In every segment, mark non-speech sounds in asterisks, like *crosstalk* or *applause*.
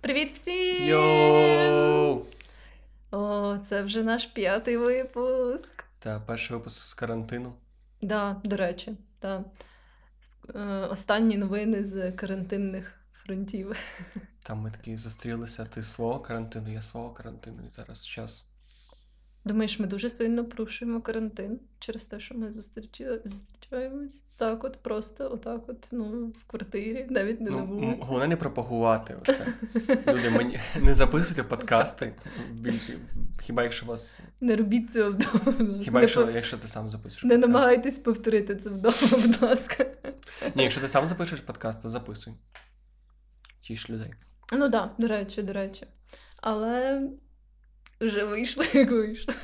Привіт всім! Йоу! О, це вже наш п'ятий випуск. Та перший випуск з карантину. Да, до речі, та. Е, Останні новини з карантинних фронтів. Там ми такі зустрілися, ти свого карантину, я свого карантину, і зараз час. Думаєш, ми дуже сильно порушуємо карантин через те, що ми зустріча... зустрічаємось так, от просто, отак, от, ну, в квартирі, навіть не Ну, на вулиці. головне не пропагувати оце. *laughs* Люди, мені не записуйте подкасти. Хіба якщо вас. Не робіть цього вдома. Хіба якщо, якщо ти сам записуєш не подкаст. намагайтесь повторити це вдома, *laughs* будь ласка. Ні, якщо ти сам запишеш подкаст, то записуй. Тіш людей. Ну так, да, до речі, до речі. Але вже вийшло, *laughs* як вийшло.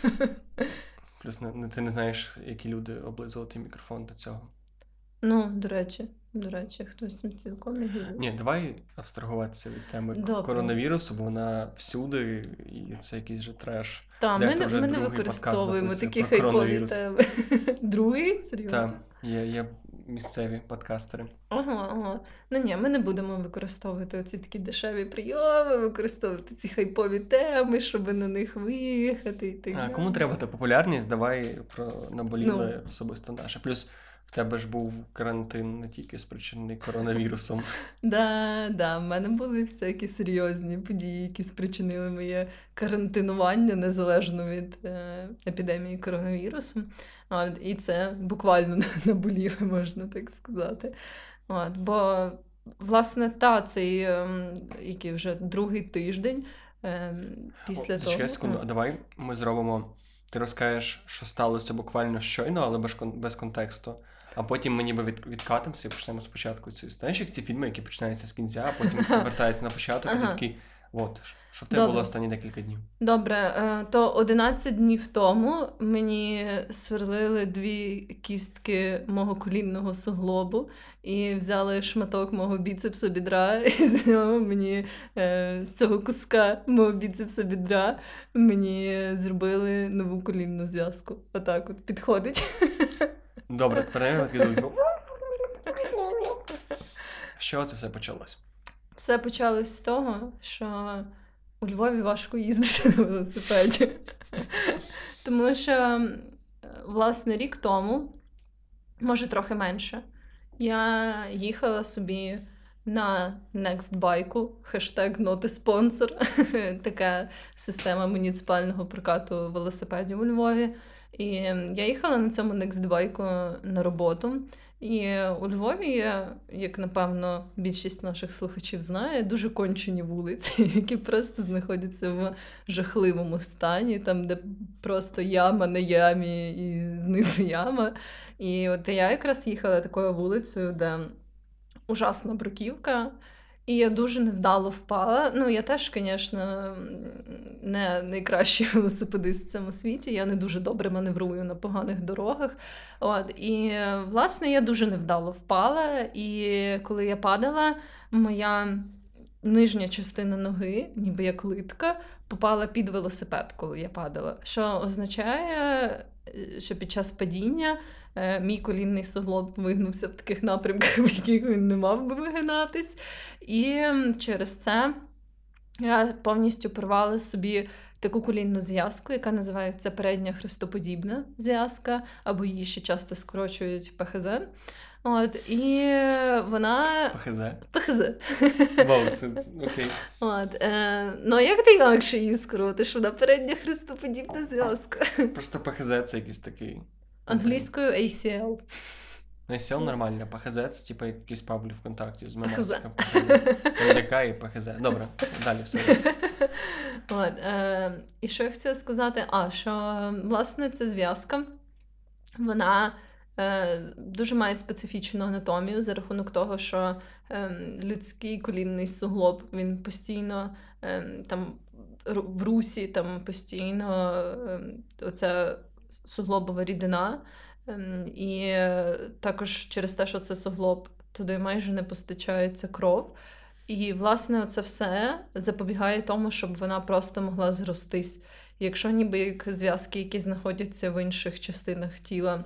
Плюс не, ти не знаєш, які люди облизували мікрофон до цього. Ну, до речі, до речі, хтось цілком не гідний. Ні, давай абстрагуватися від теми Добре. коронавірусу, бо вона всюди, і це якийсь же треш. Та, ми не, ми не використовуємо такі хайпові теми. Другий? Серйозно? Та є, є місцеві подкастери. Ага, ага. Ну ні, ми не будемо використовувати ці такі дешеві прийоми, використовувати ці хайпові теми, щоб на них виїхати і так А далі. кому треба та популярність, давай про наболіле особисто наше. Плюс тебе ж був карантин не тільки спричинений коронавірусом. *laughs* Да, да, в мене були всякі серйозні події, які спричинили моє карантинування незалежно від е, епідемії коронавірусу. От, і це буквально *laughs* наболіло, можна так сказати. От, бо, власне, та цей ем, який вже другий тиждень ем, після О, того. Секунду, а, давай ми зробимо. Ти розкажеш, що сталося буквально щойно, але без контексту. А потім ми ніби від, відкатимося і почнемо спочатку цю Знаєш, як ці фільми, які починаються з кінця, а потім *laughs* повертаються на початок, і ти такий, от, що в тебе Добре. було останні декілька днів. Добре, е, то 11 днів тому мені сверлили дві кістки мого колінного суглобу і взяли шматок мого біцепса бідра, *laughs* і з нього мені е, з цього куска мого біцепса бідра мені зробили нову колінну зв'язку. Отак от підходить. *laughs* Добре, перейдемо думки. З це все почалось? Все почалось з того, що у Львові важко їздити на велосипеді. Тому що, е, власне, рік тому, може трохи менше, я їхала собі на Nextbike, хештег a *laughs* sponsor, така система муніципального прокату велосипедів у Львові. І я їхала на цьому Nextbike на роботу. І у Львові як напевно більшість наших слухачів знає, дуже кончені вулиці, *laughs* які просто знаходяться в жахливому стані, там, де просто яма на ямі і знизу яма. І от я якраз їхала такою вулицею, де ужасна бруківка. І я дуже невдало впала. Ну, я теж, звісно, не найкращий *laughs* велосипедист в цьому світі. Я не дуже добре маневрую на поганих дорогах. От, і, власне, я дуже невдало впала. І коли я падала, моя нижня частина ноги, ніби як литка, попала під велосипед, коли я падала. Що означає, е, що під час падіння мій колінний суглоб вигнувся в таких напрямках, в яких він не мав би вигинатись. І через це я повністю порвала собі таку колінну зв'язку, яка називається передня хрестоподібна зв'язка, або її ще часто скорочують ПХЗ. От, і вона ПХЗ. ПХЗ. Вау, це окей. От, е, ну, як ти інакше її скоротиш? Вона передня хрестоподібна зв'язка. Просто ПХЗ це якийсь такий. Англійською ACL. Ну, сел нормально, ПХЗ це типу якийсь паблі ВКонтакті з мемасика. МДК і ПХЗ. Добре, далі все. *laughs* От, е, і що я хотіла сказати? А, що власне ця зв'язка, вона е, дуже має специфічну анатомію за рахунок того, що е, людський колінний суглоб він постійно е, там в русі, там постійно е, оця суглобова рідина. Ем, І е, також через те, що це суглоб, туди майже не постачається кров. І, власне, це все запобігає тому, щоб вона просто могла зростись. Якщо ніби як зв'язки, які знаходяться в інших частинах тіла,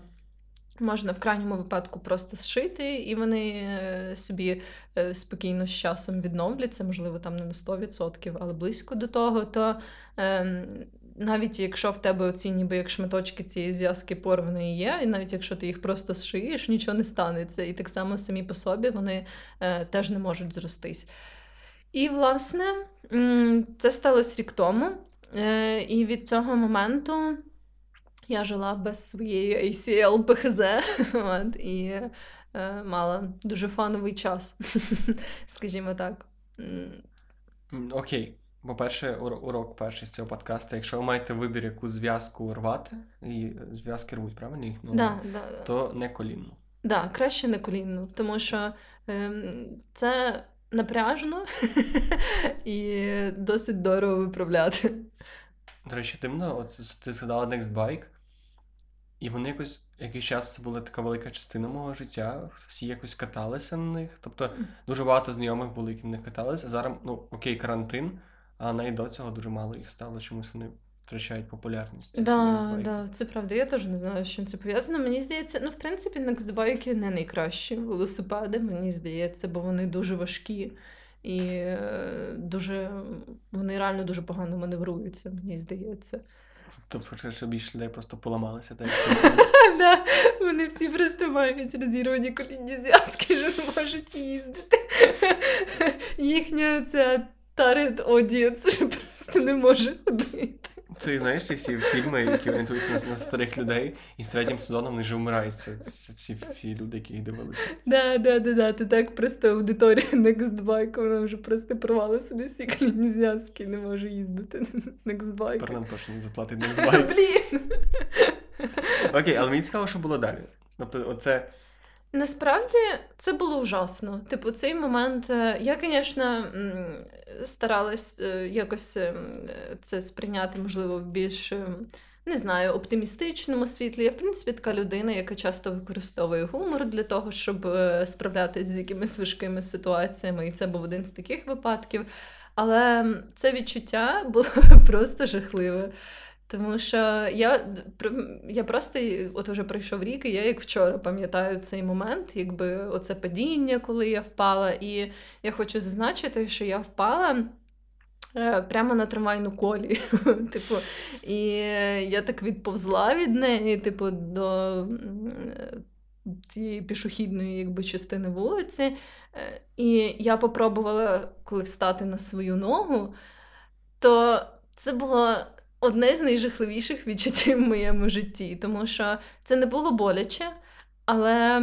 Можна в крайньому випадку просто зшити, і вони е, собі е, спокійно з часом відновляться, можливо, там не на 100%, але близько до того. То ем, навіть якщо в тебе оці ніби як шматочки цієї зв'язки порваної є, і навіть якщо ти їх просто зшиєш, нічого не станеться. І так само самі по собі вони е, теж не можуть зростись. І, власне, це сталося рік тому. І від цього моменту. Я жила без своєї ACL ПХЗ *laughs* і е, мала дуже фановий час, *laughs* скажімо так. Окей. По-перше, урок перший з цього подкасту. Якщо ви маєте вибір, яку зв'язку рвати, і зв'язки рвуть, правильно? Ну, да, да, то не колінну. Так, да, краще не колінну, тому що е, це напряжно *laughs* і досить дорого виправляти. До речі, дивно, от ти згадала Nextbike. І вони якось якийсь час це була така велика частина мого життя. Всі якось каталися на них. Тобто дуже багато знайомих були, які них каталися. Зараз, ну окей, карантин, а навіть до цього дуже мало їх стало, чомусь вони втрачають популярність. Так, да, да, це правда. Я теж не знаю, з чим це пов'язано. Мені здається, ну в принципі, нексдбайки не найкращі велосипеди, мені здається, бо вони дуже важкі. І е, дуже вони реально дуже погано маневруються, мені здається. Тобто, хочеш, щоб більше людей просто поламалися, так? *laughs* Да, Вони всі просто мають розірвані колінні зв'язки, що *laughs* не можуть їздити. Їхня ця тарget audience, що просто не може ходити. Це знаєш ці всі фільми, які орієнтуються на, на старих людей, і з третім сезоном вони вже вмирають. Це, це всі всі люди, які їх дивилися. Да, да, да, да. Ти так просто аудиторія Nextbike, вона вже просто порвала собі всі клінні зв'язки, не може їздити на Nextbike. Тепер нам точно не заплатить *laughs* Nextbike. Блін. Окей, але мені цікаво, що було далі. Тобто, оце. Насправді це було ужасно. Типу, цей момент. Е, я, звісно, старалась е, якось ем, це сприйняти, можливо, в більш. Ем, не знаю, оптимістичному світлі. Я, в принципі, така людина, яка часто використовує гумор для того, щоб е, справлятися з якимись важкими ситуаціями, і це був один з таких випадків. Але це відчуття було *laughs* просто жахливе. Тому що я я просто от уже пройшов рік, і я як вчора пам'ятаю цей момент, якби оце падіння, коли я впала. І я хочу зазначити, що я впала. Е, прямо на трамвайну колі. *laughs* типу, І я так відповзла від неї, типу, до цієї пішохідної якби, частини вулиці. Е, і я попробувала, коли встати на свою ногу, то це було одне з найжахливіших відчуттів в моєму житті, тому що це не було боляче, але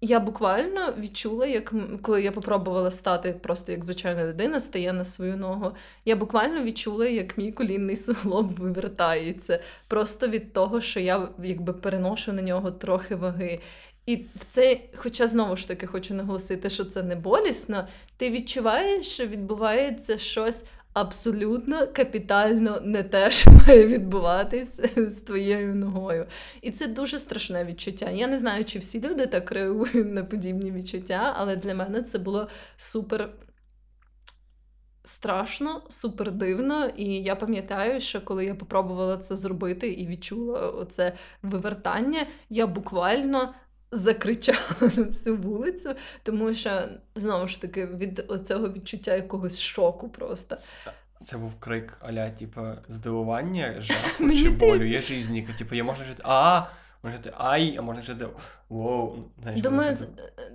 я буквально відчула, як коли я попробувала стати просто як звичайна людина, стає на свою ногу. Я буквально відчула, як мій колінний суглоб вивертається, просто від того, що я якби переношу на нього трохи ваги. І в цей, хоча знову ж таки хочу наголосити, що це не болісно, ти відчуваєш, що відбувається щось абсолютно капітально не те, *laughs* що має відбуватись з твоєю ногою. І це дуже страшне відчуття. Я не знаю, чи всі люди так реагують на подібні відчуття, але для мене це було супер. Страшно, супер дивно, і я пам'ятаю, що коли я попробувала це зробити і відчула оце вивертання, я буквально закричала на всю вулицю, тому що знову ж таки від цього відчуття якогось шоку просто. Це був крик аля, типу, здивування, жаху *laughs* чи болю. Є ж різні. Типу, я можу жити а, можна жити ай, а можна жити воу. Знаєш, Думаю, це...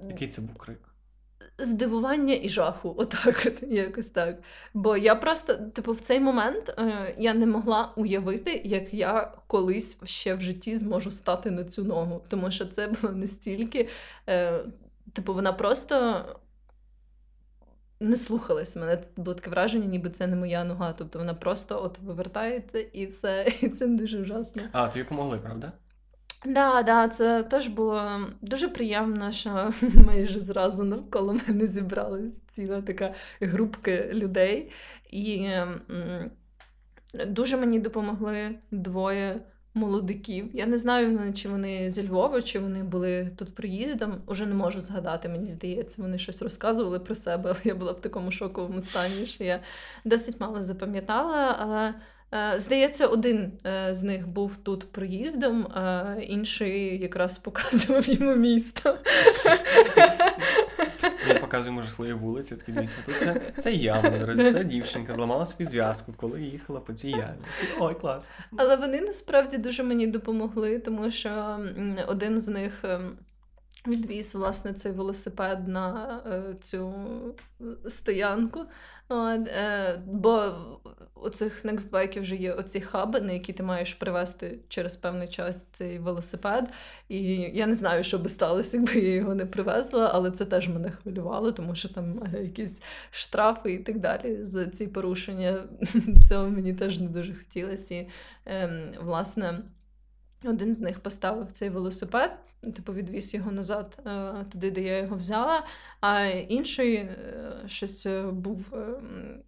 Який це був крик? Здивування і жаху, отак, от якось так. Бо я просто, типу, в цей момент е, я не могла уявити, як я колись ще в житті зможу стати на цю ногу. Тому що це було настільки, е, типу, вона просто. Не слухалась мене було таке враження, ніби це не моя нога. Тобто вона просто от вивертається і все, *laughs* і це дуже ужасно. А, тобі помогли, правда? Да, да, це теж було дуже приємно, що *laughs* майже зразу навколо мене зібралась ціла така групка людей. І дуже мені допомогли двоє молодиків. Я не знаю, чи вони зі Львова, чи вони були тут приїздом. Уже не можу згадати, мені здається, вони щось розказували про себе, але я була в такому шоковому стані, що я досить мало запам'ятала. Але здається, один е, з них був тут проїздом, а інший якраз показував йому місто. Він показує жахливі вулиці, такі дивіться, тут це, це яма, друзі, це дівчинка зламала собі зв'язку, коли їхала по цій ямі. Ой, клас. Але вони насправді дуже мені допомогли, тому що один з них. Ем, відвіз власне цей велосипед на е, цю стоянку. Е, бо у цих некстбайків вже є оці хаби, на які ти маєш привезти через певний час цей велосипед. І я не знаю, що би сталося, якби я його не привезла, але це теж мене хвилювало, тому що там якісь штрафи і так далі за ці порушення. *laughs* Цього мені теж не дуже хотілося. І, ем, власне, один з них поставив цей велосипед типу, відвіз його назад е, туди, де я його взяла. А інший е, щось е, був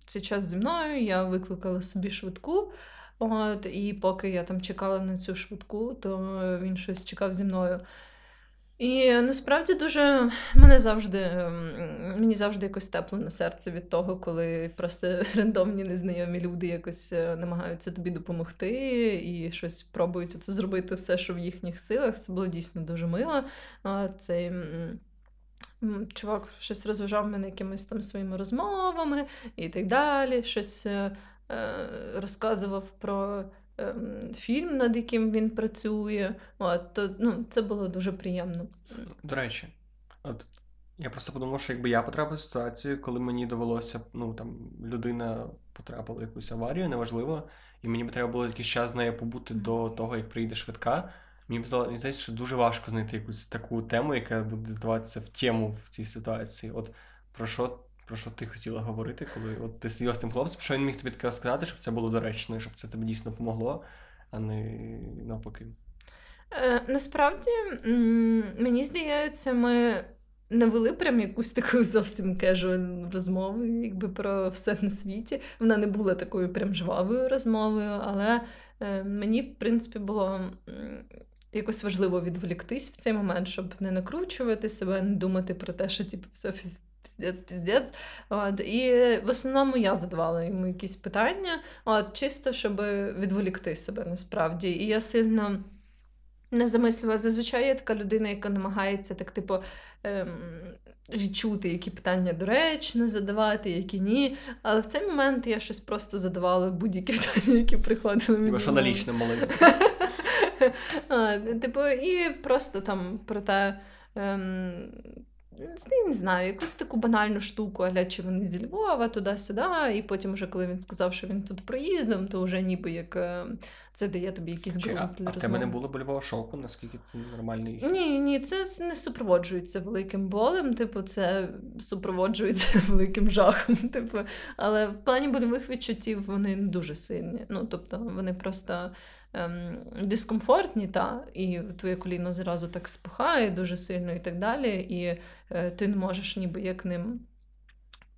цей час зі мною. Я викликала собі швидку. От, І поки я там чекала на цю швидку, то він щось чекав зі мною. І насправді дуже мене завжди ем, мені завжди якось тепло на серце від того, коли просто *laughs* рандомні незнайомі люди якось е, намагаються тобі допомогти і щось пробують це зробити все, що в їхніх силах. Це було дійсно дуже мило. Цей чувак щось розважав мене якимись там своїми розмовами і так далі. Щось е, е, розказував про. Ем, фільм, над яким він працює. От, то, ну, Це було дуже приємно. До речі, от я просто подумав, що якби я потрапив в ситуацію, коли мені довелося, ну там людина потрапила в якусь аварію, неважливо, і мені б треба було якийсь час з нею побути до того, як прийде швидка. Мені б здається, що дуже важко знайти якусь таку тему, яка буде здаватися в тему в цій ситуації. От про що про що ти хотіла говорити, коли от ти сиділа з тим хлопцем, що він міг тобі таке сказати, щоб це було доречно, щоб це тобі дійсно помогло, а не навпаки. Е, Насправді, мені здається, ми не вели прям якусь таку зовсім кежуальну розмову, якби про все на світі. Вона не була такою прям жвавою розмовою, але е, мені, в принципі, було. Якось важливо відволіктись в цей момент, щоб не накручувати себе, не думати про те, що типу, все піздець, піздець. От, І в основному я задавала йому якісь питання, от, чисто, щоб відволікти себе насправді. І я сильно не замислювала. Зазвичай я така людина, яка намагається так, типу. Ем... Відчути, які питання доречно задавати, які ні. Але в цей момент я щось просто задавала будь-які *laughs* питання, які приходили мені. Що налічне маленьке. *laughs* Типу, і просто там про те, ем, не знаю, якусь таку банальну штуку, аля чи вони зі Львова, туди-сюди. І потім, вже коли він сказав, що він тут проїздом, то вже ніби як е, це дає тобі якийсь ґрунт для. А в тебе не було больового шоку, наскільки це нормальний? Ні, ні, це не супроводжується великим болем, типу, це супроводжується *laughs* великим жахом. *laughs* Типу, але в плані больових відчуттів вони не дуже сильні. Ну, тобто, вони просто ем, дискомфортні, та, і твоє коліно зразу так спухає дуже сильно і так далі. І е, ти не можеш ніби як ним.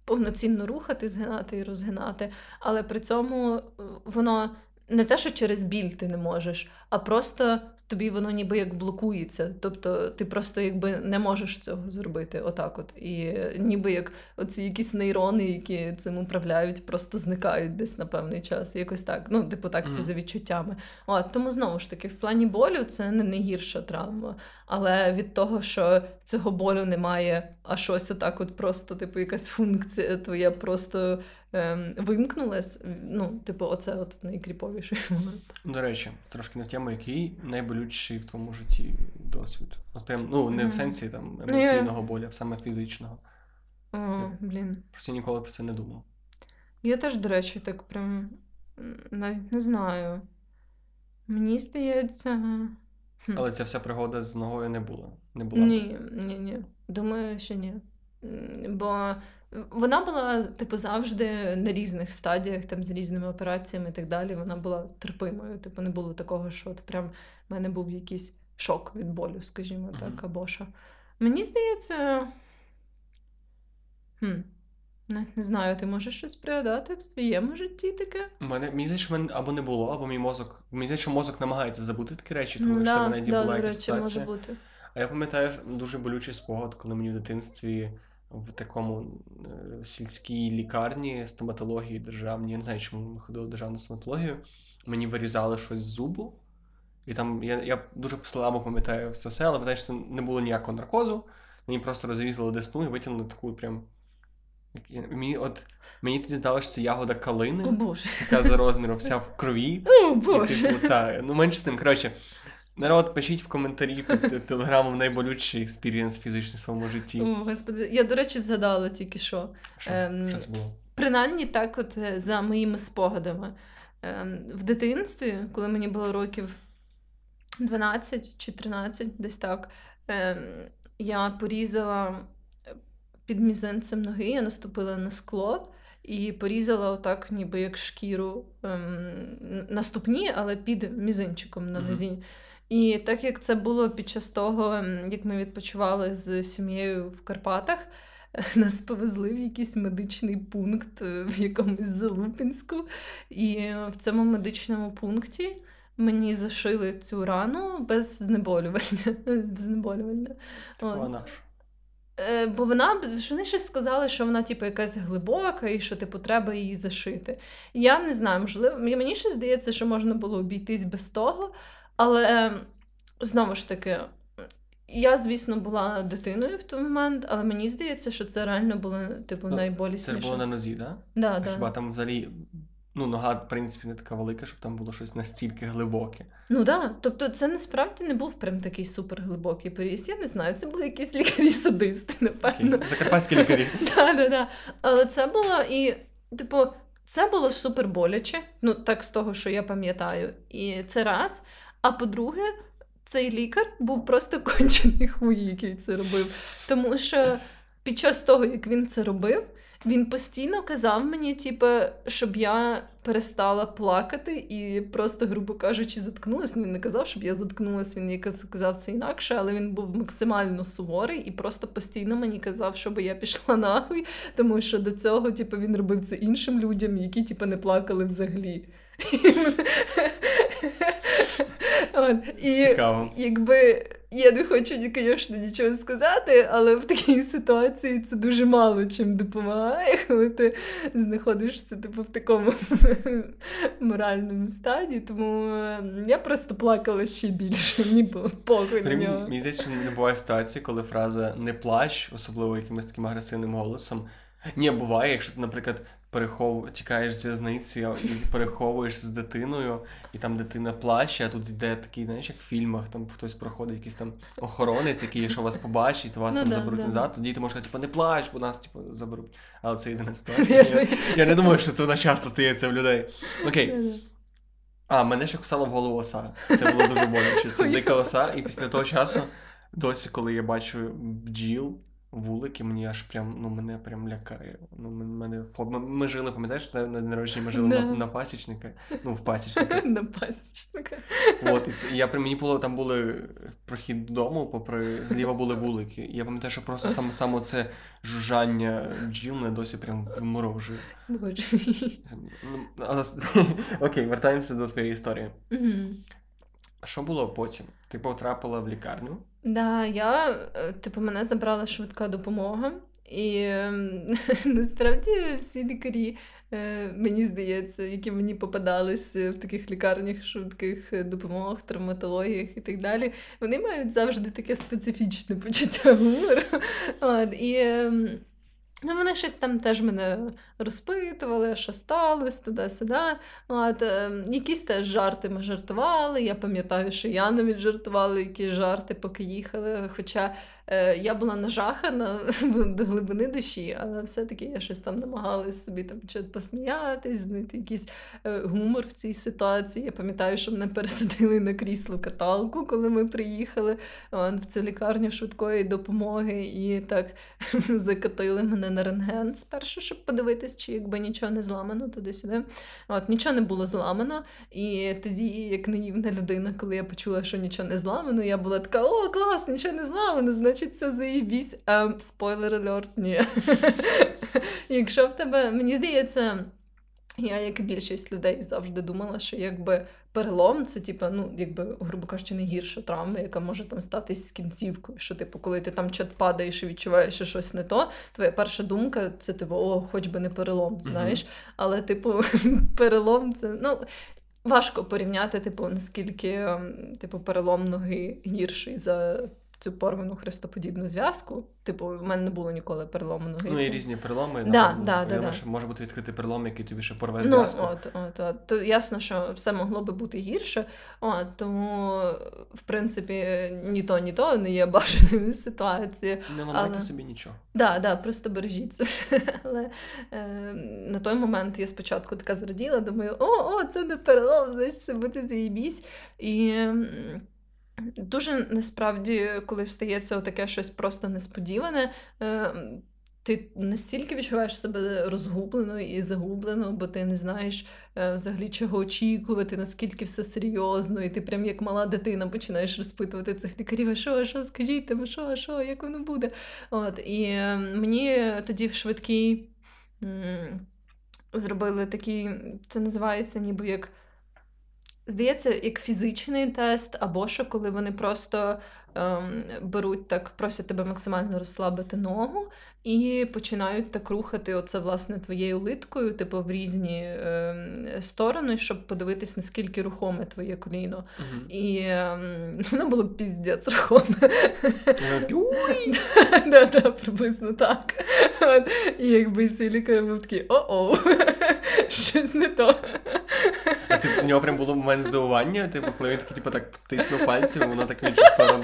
Повноцінно рухати, згинати і розгинати, але при цьому е, воно не те, що через біль ти не можеш, а просто тобі воно ніби як блокується. Тобто ти просто якби не можеш цього зробити. Отак от. І ніби як оці якісь нейрони, які цим управляють, просто зникають десь на певний час. Якось так. Ну, типу, так, це за відчуттями. От, Тому знову ж таки, в плані болю це не найгірша травма. Але від того, що цього болю немає, а щось отак, от просто, типу, якась функція твоя просто ем, вимкнулась. Ну, типу, оце от найкріповіший *laughs* момент. До речі, трошки на тему, який найболючіший в твоєму житті досвід. От прям, ну, не в сенсі там ну, емоційного болю, а саме фізичного. О, блін. Просто ніколи про це не думав. Я теж, до речі, так прям навіть не знаю. Мені здається. Але ця вся пригода з ногою не була. Не була. Ні, ні, ні. Думаю, що ні. Бо вона була, типу, завжди на різних стадіях, там з різними операціями і так далі. Вона була терпимою. Типу, не було такого, що от прям в мене був якийсь шок від болю, скажімо так, uh-huh. або що. Мені здається. Хм. Не, не знаю, ти можеш щось пригадати в своєму житті таке? У мене мені здається, що мене або не було, або мій мозок. Мені здається, що мозок намагається забути такі речі, тому що в мене да, була якась ситуація. Може бути. А я пам'ятаю дуже болючий спогад, коли мені в дитинстві в такому е, сільській лікарні стоматології державній. Я не знаю, чому ми ходили в державну стоматологію. Мені вирізали щось з зубу. І там я я дуже слабо пам'ятаю все все, але пам'ятаю, що не було ніякого наркозу. Мені просто розрізали десну і витягнули таку прям. Мені от мені тоді здалося, що це ягода калини, О, Боже. яка за розміром вся в крові. О, Боже. І, типу, та, ну менше з тим. Коротше, народ, пишіть в коментарі під телеграмом найболючий experience фізичний в своєму житті. О, Господи, я, до речі, згадала тільки що. Що, Ем, що це було? Принаймні, так, от е, за моїми спогадами. Ем, В дитинстві, коли мені було років 12 чи 13, десь так, ем, я порізала під мізинцем ноги, я наступила на скло і порізала отак, ніби як шкіру ем, на ступні, але під мізинчиком на нозі. І так як це було під час того, як ми відпочивали з сім'єю в Карпатах, *laughs* нас повезли в якийсь медичний пункт е, в якомусь Залупінську. І в цьому медичному пункті мені зашили цю рану без знеболювання. *laughs* Без знеболювання. От. О. Е, Бо вона вони щось сказали, що вона, типу, якась глибока, і що типу треба її зашити. Я не знаю, можливо, мені ще здається, що можна було обійтись без того, але е, знову ж таки, я, звісно, була дитиною в той момент, але мені здається, що це реально було типу Ну, найболісніше. Це ж було на нозі, так? да, да. Хіба там взагалі. Ну, нога, в принципі, не така велика, щоб там було щось настільки глибоке. Ну да. Тобто, це насправді не був прям такий суперглибокий поріз. Я не знаю, це були якісь лікарі-садисти, напевно. Окей. Закарпатські лікарі. *laughs* Да, да, да. Але це було і, типу, це було супер боляче. Ну, так з того, що я пам'ятаю. І це раз. А по-друге, цей лікар був просто *laughs* кончений хуй, який це робив. Тому що під час того, як він це робив, він постійно казав мені, типу, щоб я перестала плакати і просто, грубо кажучи, заткнулась. Ну, Він не казав, щоб я заткнулась, він якось казав це інакше, але він був максимально суворий і просто постійно мені казав, щоб я пішла нахуй, тому що до цього, типу, він робив це іншим людям, які, типу, не плакали взагалі. От, і Цікаво. якби я не хочу, звісно, нічого сказати, але в такій ситуації це дуже мало чим допомагає, коли ти знаходишся типу, в такому моральному стані. Тому е, я просто плакала ще більше. Мені було похуй на нього. мені здається, що не буває ситуації, коли фраза не плач, особливо якимось таким агресивним голосом. Ні, буває, якщо ти, наприклад, перехов... тікаєш з в'язниці і переховуєш з дитиною, і там дитина плаче, а тут йде такий, знаєш, як в фільмах, там хтось проходить, якийсь там охоронець, який, якщо вас побачить, то вас Ну там да, заберуть да. назад, тоді ти можеш сказати, типу, не плач, бо нас типу, заберуть. Але це єдина ситуація. Я, я не думаю, що це вона часто стається в людей. Окей. А, мене ще кусала в голову оса. Це було дуже боляче. Це дика оса, і після того часу, досі, коли я бачу бджіл, вулики, мені аж прям, ну, мене прям лякає. Ну, мене ми, ми жили, пам'ятаєш, на, на день народження ми жили Да. на, на пасічника, ну, в пасічника. *laughs* На пасічника. От, і це, я при мені було, там були прохід додому, попри зліва були вулики. І я пам'ятаю, що просто саме саме це жужжання бджіл мене досі прям вморожує. Боже. Ну. *laughs* Окей, вертаємося до твоєї історії. Що було потім? Ти потрапила в лікарню? Да, я, е, типу, мене забрала швидка допомога, і ем, *laughs* насправді всі лікарі, е, мені здається, які мені попадались е, в таких лікарнях, швидких допомогах, травматологіях і так далі, вони мають завжди таке специфічне почуття *laughs* гумору. І ем, ну, вони щось там теж мене розпитували, що сталося, туди-сюди. От, е, якісь теж жарти ми жартували. Я пам'ятаю, що я навіть жартувала якісь жарти, поки їхали. Хоча я була нажахана *laughs* до глибини душі, але все-таки я щось там намагалась собі там посміятись, знайти якийсь е, гумор в цій ситуації. Я пам'ятаю, що мене пересадили на крісло каталку, коли ми приїхали в цю лікарню швидкої допомоги, і так *laughs* закатили мене на рентген спершу, щоб подивитись, чи якби нічого не зламано туди-сюди. От нічого не було зламано. І тоді, як наївна людина, коли я почула, що нічого не зламано, я була така: о, клас, нічого не зламано, значить, це заїбісь. Ем, спойлер алерт, ні. *laughs* Якщо в тебе, мені здається. Я, як і більшість людей, завжди думала, що якби перелом це, типу, ну, якби, грубо кажучи, не гірша травма, яка може там статись з кінцівкою. Що, типу, коли ти там чат падаєш і відчуваєш, що щось не то, твоя перша думка це типу, о, хоч би не перелом, знаєш. Mm-hmm. Але, типу, *laughs* перелом це. ну, Важко порівняти, типу, наскільки ем, типу, перелом ноги гірший за цю порвану хрестоподібну зв'язку. Типу, в мене не було ніколи перелому ноги. Ну, і різні переломи. Да, напевно, да, да, да. що може бути відкритий перелом, який тобі ще порве ну, зв'язку. От, от, от. То ясно, що все могло би бути гірше. От, Тому, в принципі, ні то, ні то не є бажаними ситуації. Не ламайте але... собі нічого. Да, да, просто бережіться. *laughs* Але е, на той момент я спочатку така зраділа, думаю, о, о, це не перелом, значить, все буде заїбісь. І. Дуже насправді, коли встається таке щось просто несподіване, е, ти настільки відчуваєш себе розгублено і загублено, бо ти не знаєш е, взагалі чого очікувати, наскільки все серйозно, і ти прям як мала дитина починаєш розпитувати цих лікарів, а що, а що, скажіть там, що, що, як воно буде. От, І е, мені тоді в швидкій зробили такий, це називається ніби як. Здається, як фізичний тест, або що коли вони просто ем, беруть так, просять тебе максимально розслабити ногу і починають так рухати оце, власне, твоєю литкою, типу, в різні ем, сторони, щоб подивитись, наскільки рухоме твоє коліно. uh І ем, *laughs* воно було піздець рухоме. *laughs* Да, Приблизно так. І якби цей лікар був такий о-оу, *laughs* щось не то. А ти, у нього прям було момент здивування, типу, коли він такий, типу, так тиснув пальцем, воно так в іншу сторону.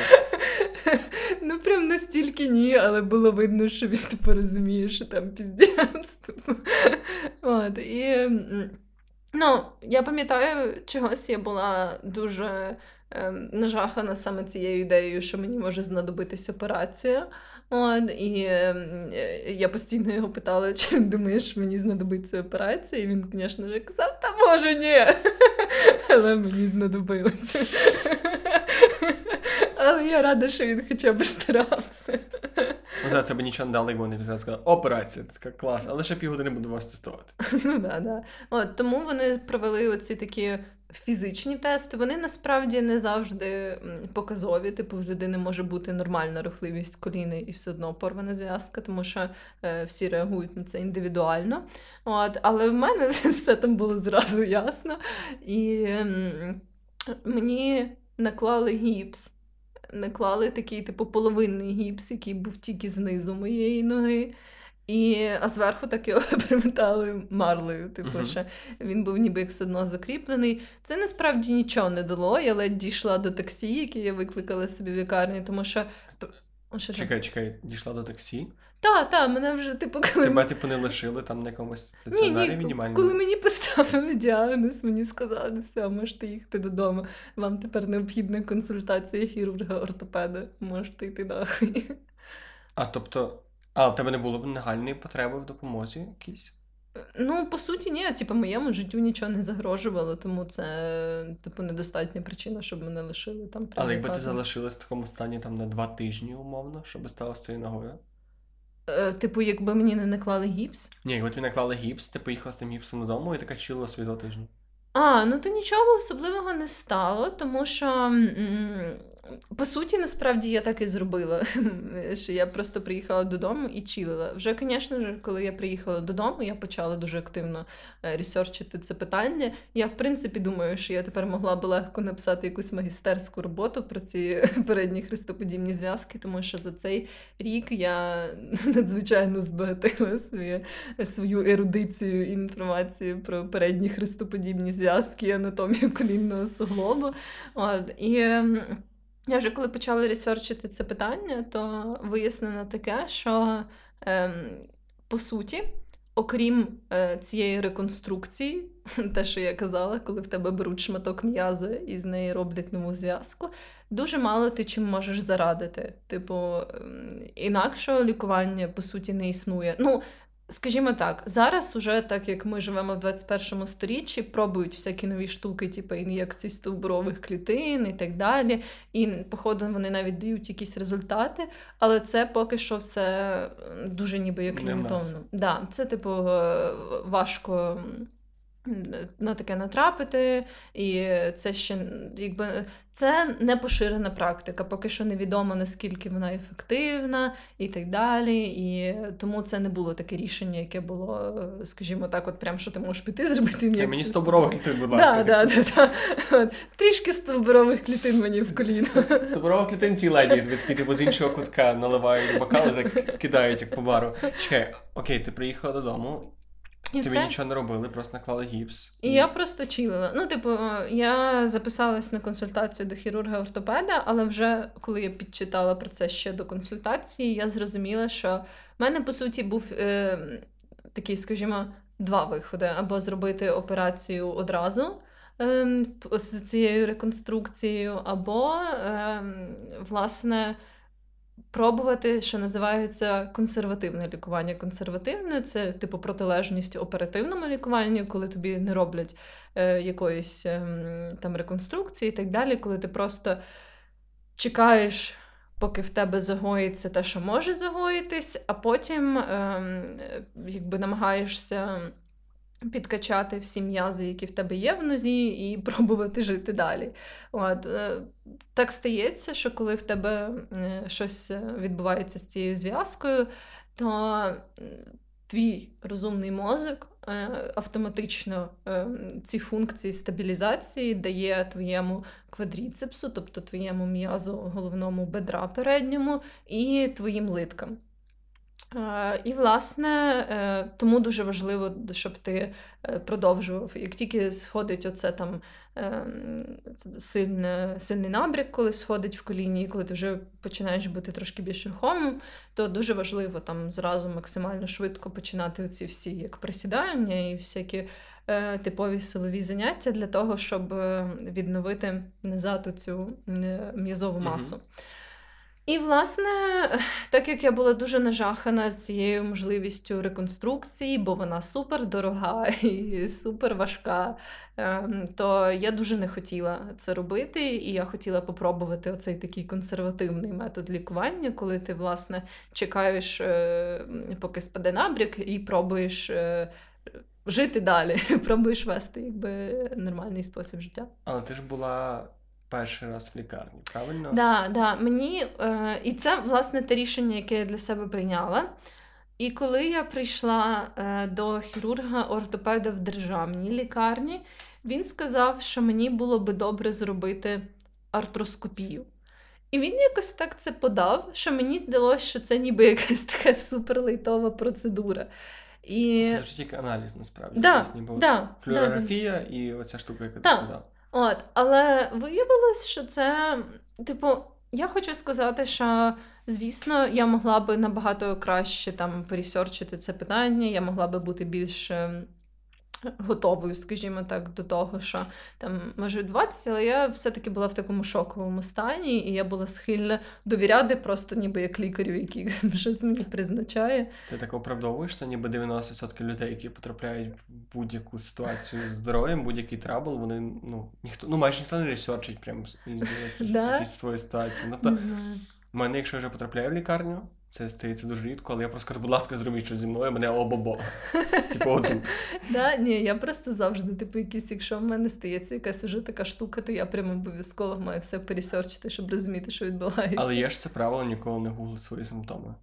*laughs* Ну, прям настільки ні, але було видно, що він типу розуміє, що там. Типу. *laughs* От, і, ну, Я пам'ятаю, чогось я була дуже ем, нажахана саме цією ідеєю, що мені може знадобитись операція. От, І ем, я постійно його питала, чи він думає, що мені знадобиться операція. І він, звісно ж, казав, та може ні. *laughs* Але мені знадобилося. Але я рада, що він хоча б старався. Ну, це б нічого не дало, якби вони сказали, операція, така клас, але ще півгодини буду вас тестувати. *laughs* Ну да, да. От, Тому вони провели оці такі фізичні тести. Вони насправді не завжди показові. Типу, в людини може бути нормальна рухливість коліни і все одно порвана зв'язка, тому що е, всі реагують на це індивідуально. От, Але в мене *laughs* все там було зразу ясно. І м- мені наклали гіпс наклали такий, типу, половинний гіпс, який був тільки знизу моєї ноги. І, А зверху так його *laughs* примітали марлею. Типу, uh-huh. що він був ніби як все одно закріплений. Це насправді нічого не дало. Я ледь дійшла до таксі, яке я викликала собі в лікарні, тому що. що чекай, чекай, дійшла до таксі? Так, так, мене вже типу, коли... Тебе, типу, не лишили там на якомусь стаціонарі ні, ні, мінімальному? Коли мені поставили діагноз, мені сказали, все, можете їхати додому. Вам тепер необхідна консультація хірурга-ортопеда, можете йти нахуй. А тобто, а у тебе не було б нагальної потреби в допомозі якійсь? Ну, по суті, ні, типу, моєму життю нічого не загрожувало, тому це, типу, недостатня причина, щоб мене лишили там. Але якби ти залишилась в такому стані там на два тижні, умовно, щоб стало з твоєю ногою? Е, типу, якби мені не наклали гіпс. Ні, якби тобі наклали гіпс, ти поїхала з тим гіпсом додому і така чила свій два тижні. А, ну то нічого особливого не стало, тому що м- по суті, насправді я так і зробила. *laughs* що Я просто приїхала додому і чилила. Вже, звісно коли я приїхала додому, я почала дуже активно е, ресерчити це питання. Я, в принципі, думаю, що я тепер могла би легко написати якусь магістерську роботу про ці *laughs* передні хрестоподібні зв'язки, тому що за цей рік я *laughs* надзвичайно збагатила свою, свою ерудицію і інформацію про передні хрестоподібні зв'язки, анатомію колінного суглобу. От, і... Я вже коли почала ресерчити це питання, то вияснено таке, що ем, по суті, окрім е, цієї реконструкції, *laughs* те, що я казала, коли в тебе беруть шматок м'яза і з неї роблять нову зв'язку, дуже мало ти чим можеш зарадити. Типу, ем, інакшого лікування по суті не існує. Ну, Скажімо так, зараз, уже так як ми живемо в 21 сторіччі, пробують всякі нові штуки, типу ін'єкцій стовбурових клітин і так далі. І, походу, вони навіть дають якісь результати, але це поки що все дуже ніби як лімітовано. Да, Це, типу, важко на таке натрапити, і це ще якби це не поширена практика, поки що невідомо наскільки вона ефективна і так далі. І тому це не було таке рішення, яке було, скажімо так, от прям що ти можеш піти зробити. Ні, мені стовбурових клітин, будь ласка. Да, да, да, да. Трішки стовбурових клітин мені в коліно. *laughs* Стовбурових клітин ці леді, від типу з іншого кутка наливають бокали, так кидають як по бару. Чекай, окей, ти приїхала додому. І Тобі все? нічого не робили, просто наклали гіпс. І, і я просто чилила. Ну, типу, я записалась на консультацію до хірурга-ортопеда, але вже коли я підчитала про це ще до консультації, я зрозуміла, що в мене, по суті, був е, такий, скажімо, два виходи: або зробити операцію одразу. Ем, з цією реконструкцією, або, ем, власне, пробувати, що називається консервативне лікування. Консервативне це типу протилежність оперативному лікуванню, коли тобі не роблять е, якоїсь е, там реконструкції і так далі, коли ти просто чекаєш. Поки в тебе загоїться те, що може загоїтись, а потім е, якби намагаєшся підкачати всі м'язи, які в тебе є в нозі, і *laughs* пробувати жити далі. От. Е, так стається, що коли в тебе е, щось відбувається з цією зв'язкою, то твій розумний мозок е, автоматично ці функції стабілізації дає твоєму квадріцепсу, тобто твоєму м'язу головному бедра передньому і твоїм литкам. І, власне, е, тому дуже важливо, щоб ти е, продовжував. Як тільки сходить оце там ем, сильне, сильний набряк, коли сходить в коліні, коли ти вже починаєш бути трошки більш рухомим, то дуже важливо там зразу максимально швидко починати оці всі як присідання і всякі е, типові силові заняття для того, щоб відновити назад цю м'язову масу. Mm-hmm. І, власне, так як я була дуже нажахана цією можливістю реконструкції, бо вона супер дорога *laughs* і супер важка, ем, то я дуже не хотіла це робити, і я хотіла попробувати оцей такий консервативний метод лікування, коли ти, власне, чекаєш, е, поки спаде набряк, і пробуєш. Е, жити далі, *laughs* пробуєш вести якби нормальний спосіб життя. Але ти ж була перший раз в лікарні, правильно? Да, да. Мені, е, І це, власне, те рішення, яке я для себе прийняла. І коли я прийшла е, до хірурга-ортопеда в державній лікарні, він сказав, що мені було би добре зробити артроскопію. І він якось так це подав, що мені здалося, що це ніби якась така суперлейтова процедура. І... Це ж тільки аналіз насправді. Да, да, Флюорографія да, і оця штука, яка ти сказав. От, Але виявилось, що це, типу, я хочу сказати, що, звісно, я могла би набагато краще там пересерчити це питання, я могла би бути більш ем, готовою, скажімо так, до того, що там може відбуватися, але я все-таки була в такому шоковому стані, і я була схильна довіряти просто ніби як лікарю, який *laughs* щось мені призначає. Ти так оправдовуєшся, ніби 90% людей, які потрапляють в будь-яку ситуацію з здоров'ям, будь-який trouble, вони ну ніхто ну майже ніхто не ресерчить прям здається, да? свою ситуацію. Тобто, мене, якщо я вже потрапляю в лікарню. Це стається дуже рідко, але я просто кажу, будь ласка, зробіть щось зі мною, мене обобо. Типу, отут. *laughs* Да, ні, я просто завжди, типу, якісь, якщо в мене стається якась уже така штука, то я прямо обов'язково маю все пересерчити, щоб розуміти, що відбувається. Але є ж це правило ніколи не гуглити свої симптоми.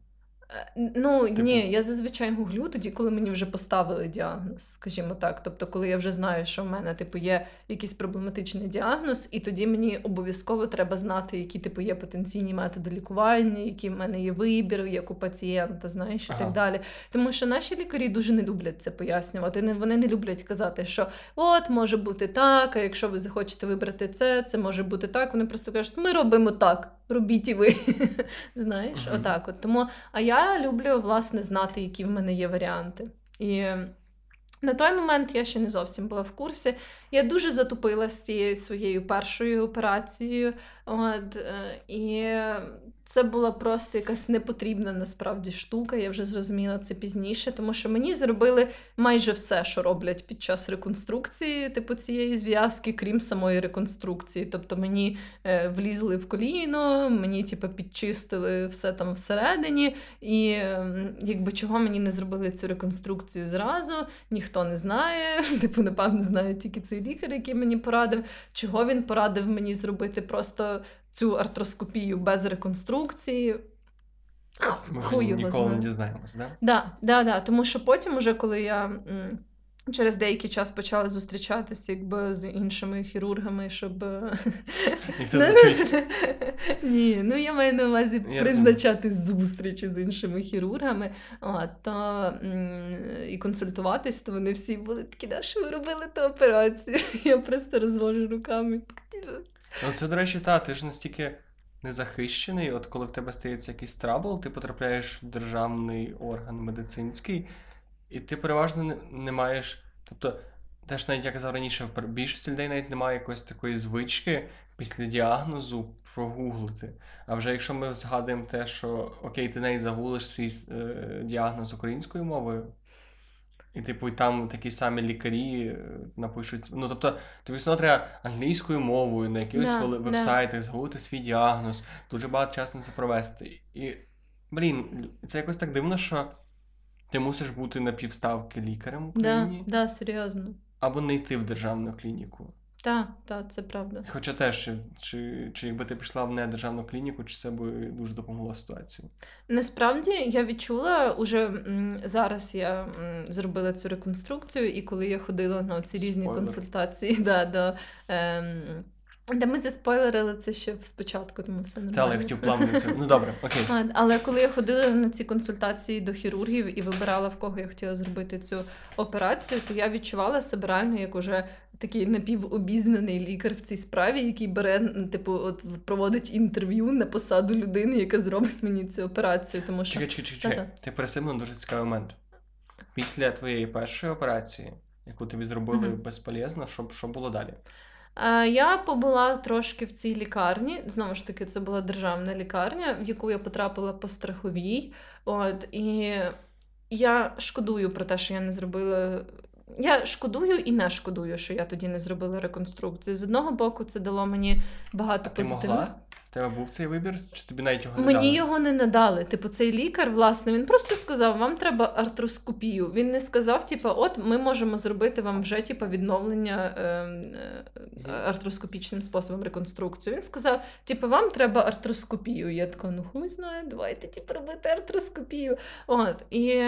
Ну типу... ні, я зазвичай гуглю тоді, коли мені вже поставили діагноз, скажімо так. Тобто, коли я вже знаю, що в мене типу є якийсь проблематичний діагноз, і тоді мені обов'язково треба знати, які типу є потенційні методи лікування, які в мене є вибір, як у пацієнта, знаєш, і ага. так далі. Тому що наші лікарі дуже не люблять це пояснювати. Вони не люблять казати, що от може бути так, а якщо ви захочете вибрати це, це може бути так. Вони просто кажуть, ми робимо так робіть і ви. *laughs* Знаєш, mm-hmm. отак от. Тому, а я люблю, власне, знати, які в мене є варіанти. І на той момент я ще не зовсім була в курсі. Я дуже затупила з цією своєю першою операцією. От, е, І це була просто якась непотрібна насправді штука. Я вже зрозуміла це пізніше, тому що мені зробили майже все, що роблять під час реконструкції, типу цієї зв'язки, крім самої реконструкції. Тобто мені е, влізли в коліно, мені типу, підчистили все там всередині, і е, якби чого мені не зробили цю реконструкцію зразу, ніхто не знає. *laughs* Типу, напевно, знає тільки цей лікар, який мені порадив, чого він порадив мені зробити просто цю артроскопію без реконструкції. Ми Хуй його ніколи знає. не дізнаємося, да? Да, да, да. Тому що потім, уже коли я м, через деякий час почала зустрічатися якби, з іншими хірургами, щоб. е, Як це звучить? Ні, ну я маю на увазі Я призначати зустрічі з іншими хірургами, а, то м, і консультуватись, то вони всі були такі, да, що ви робили ту операцію. *laughs* Я просто розвожу руками. так, типу, Ну, це, до речі, та, ти ж настільки незахищений, от коли в тебе стається якийсь trouble, ти потрапляєш в державний орган медицинський, і ти переважно не, маєш. Тобто, теж навіть я казав раніше, в більшості людей навіть немає якоїсь такої звички після діагнозу прогуглити. А вже якщо ми згадуємо те, що окей, ти навіть загуглиш свій е, діагноз українською мовою. І, типу, і там такі самі лікарі е, напишуть. Ну, тобто, тобі все одно треба англійською мовою на якихось да. вебсайтах згулити свій діагноз, дуже багато часу на це провести. І, блін, це якось так дивно, що ти мусиш бути на півставки лікарем в Да, да, серйозно. або не йти в державну клініку. Так, так, це правда. Хоча теж, чи, чи, чи якби ти пішла в недержавну клініку, чи це би дуже допомогло ситуації? Насправді я відчула уже зараз я зробила цю реконструкцію, і коли я ходила на ці різні Спойлер. консультації, *laughs* да, до, ем, де ми заспойлерили це ще спочатку, тому все нормально. Та, але я хотів плавно. Ну добре, окей. Але коли я ходила на ці консультації до хірургів і вибирала, в кого я хотіла зробити цю операцію, то я відчувала себе реально як уже такий напівобізнаний лікар в цій справі, який бере, типу, от проводить інтерв'ю на посаду людини, яка зробить мені цю операцію. Тому що Чекай, чекай, чекай. Ти пересипнув дуже цікавий момент. Після твоєї першої операції, яку тобі зробили Мгм. безполезно, що, що було далі? Я побула трошки в цій лікарні. Знову ж таки, це була державна лікарня, в яку я потрапила по страховій. От, і я шкодую про те, що я не зробила. Я шкодую і не шкодую, що я тоді не зробила реконструкцію. З одного боку, це дало мені багато позитивних. тебе був цей вибір, чи тобі навіть його не Мені дали? його не надали. Типу, цей лікар, власне, він просто сказав: вам треба артроскопію. Він не сказав, типу, от ми можемо зробити вам вже типу, відновлення е, е, артроскопічним способом реконструкцію. Він сказав, типу, вам треба артроскопію. Я така, ну хуй знає, давайте типу, робити артроскопію. От і.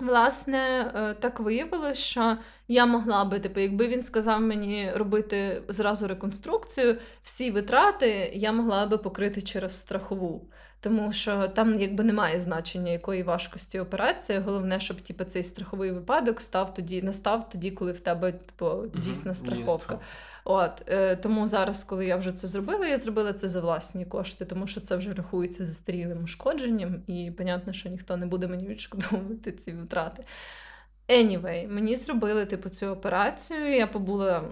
Власне, е, так виявилося, що я могла би, типу, якби він сказав мені робити зразу реконструкцію, всі витрати я могла би покрити через страхову. Тому що там якби немає значення якої важкості операції. Головне, щоб типу, цей страховий випадок став тоді, настав тоді, коли в тебе типу, дійсна страховка. От е, тому зараз, коли я вже це зробила, я зробила це за власні кошти, тому що це вже рахується застарілим ушкодженням, і понятно, що ніхто не буде мені відшкодовувати ці витрати. Anyway, мені зробили типу цю операцію. Я побула,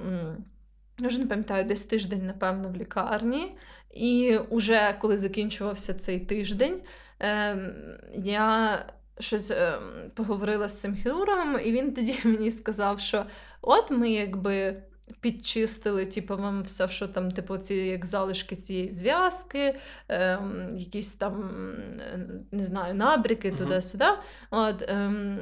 я вже не пам'ятаю, десь тиждень, напевно, в лікарні. І уже коли закінчувався цей тиждень, ем, я щось ем, поговорила з цим хірургом, і він тоді *laughs* мені сказав, що от ми якби. Підчистили, типу, вам все, що там, типу, ці як залишки цієї зв'язки, ем, якісь там, не знаю, набріки туди-сюди. От, ем,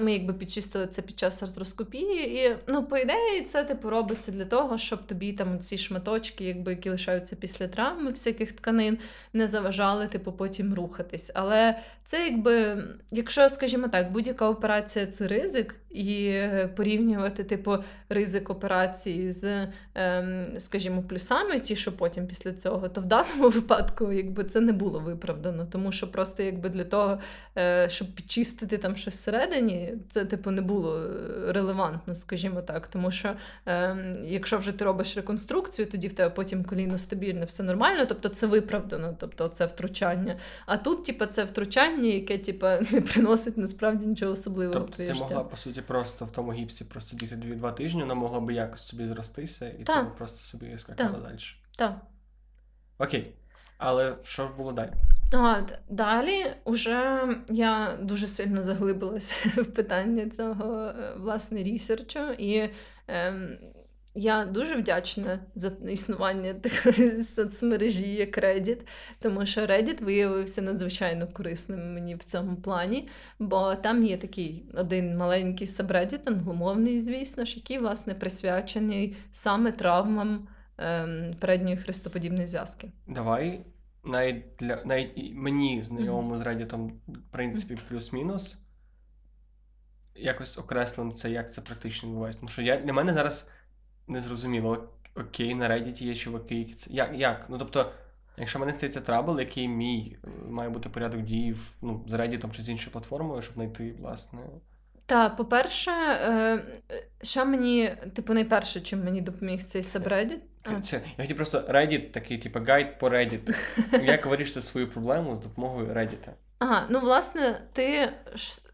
ми якби підчистили це під час артроскопії. І, ну, по ідеї, це типу робиться для того, щоб тобі там ці шматочки, якби, які лишаються після травми всяких тканин, не заважали, типу, потім рухатись. Але це якби, якщо, скажімо так, будь-яка операція це ризик, і е, порівнювати, типу, ризик операції з, ем, скажімо, плюсами, ті, що потім після цього, то в даному *laughs* випадку якби це не було виправдано, тому що просто якби для того, е, щоб підчистити там щось всередині, це типу не було е, релевантно, скажімо так. Тому що ем, якщо вже ти робиш реконструкцію, тоді в тебе потім коліно стабільне, все нормально, тобто це виправдано, тобто це втручання. А тут, типу, це втручання, яке типу, *laughs* не приносить насправді нічого особливого Тобто ти могла, по суті, просто в тому гіпсі просидіти дві-два тижні, вона могла би якось собі зростися, і ти просто собі скакала далі. Так. Окей. Але що було далі? А, Далі вже я дуже сильно заглибилася *laughs* в питання цього е, власне ресерчу, і ем, я дуже вдячна за існування *laughs* соцмережі, як Reddit, тому що Reddit виявився надзвичайно корисним мені в цьому плані, бо там є такий один маленький сабреддіт, англомовний, звісно ж, який власне присвячений саме травмам ем, передньої хрестоподібної зв'язки. Давай навіть для навіть мені знайомому mm-hmm. з Reddit, в принципі, плюс-мінус. Якось окреслено це, як це практично відбувається. Тому що я, для мене зараз не зрозуміло, окей, на Reddit є чуваки, які це. Як? як? Ну тобто, якщо мене стається trouble, який мій е, має бути порядок дій ну, з Reddit чи з іншою платформою, щоб знайти, власне. Так, по-перше, е, що мені, типу, найперше, чим мені допоміг цей subreddit? Це, я хотів просто Reddit, такий, типу, гайд по Reddit. *laughs* Як вирішити свою проблему з допомогою Reddit? Ага, ну власне, ти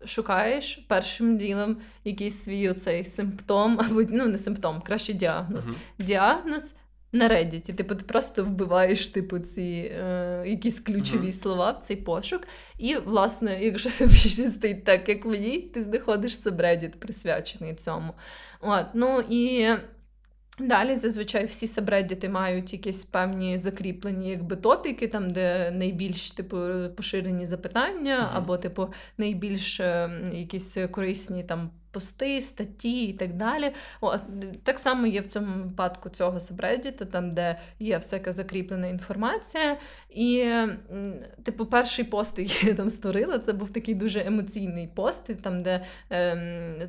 шукаєш першим ділом якийсь свій оцей симптом, *laughs* або ну не симптом, краще діагноз. Uh-huh. Діагноз на Reddit. Типу, ти просто вбиваєш типу, ці е, якісь ключові uh-huh. слова в цей пошук. І, власне, якщо *laughs* тобі стоїть так, як мені, ти знаходиш Reddit, присвячений цьому. От, ну і Далі зазвичай всі сабреддіти мають якісь певні закріплені якби топіки, там де найбільш типу поширені запитання, uh-huh. або типу найбільш е, якісь корисні там пости, статті і так далі. О, так само є в цьому випадку цього сабреддіта, там де є всяка закріплена інформація. І, типу, перший пост, який я там створила, це був такий дуже емоційний пост, там де. Е,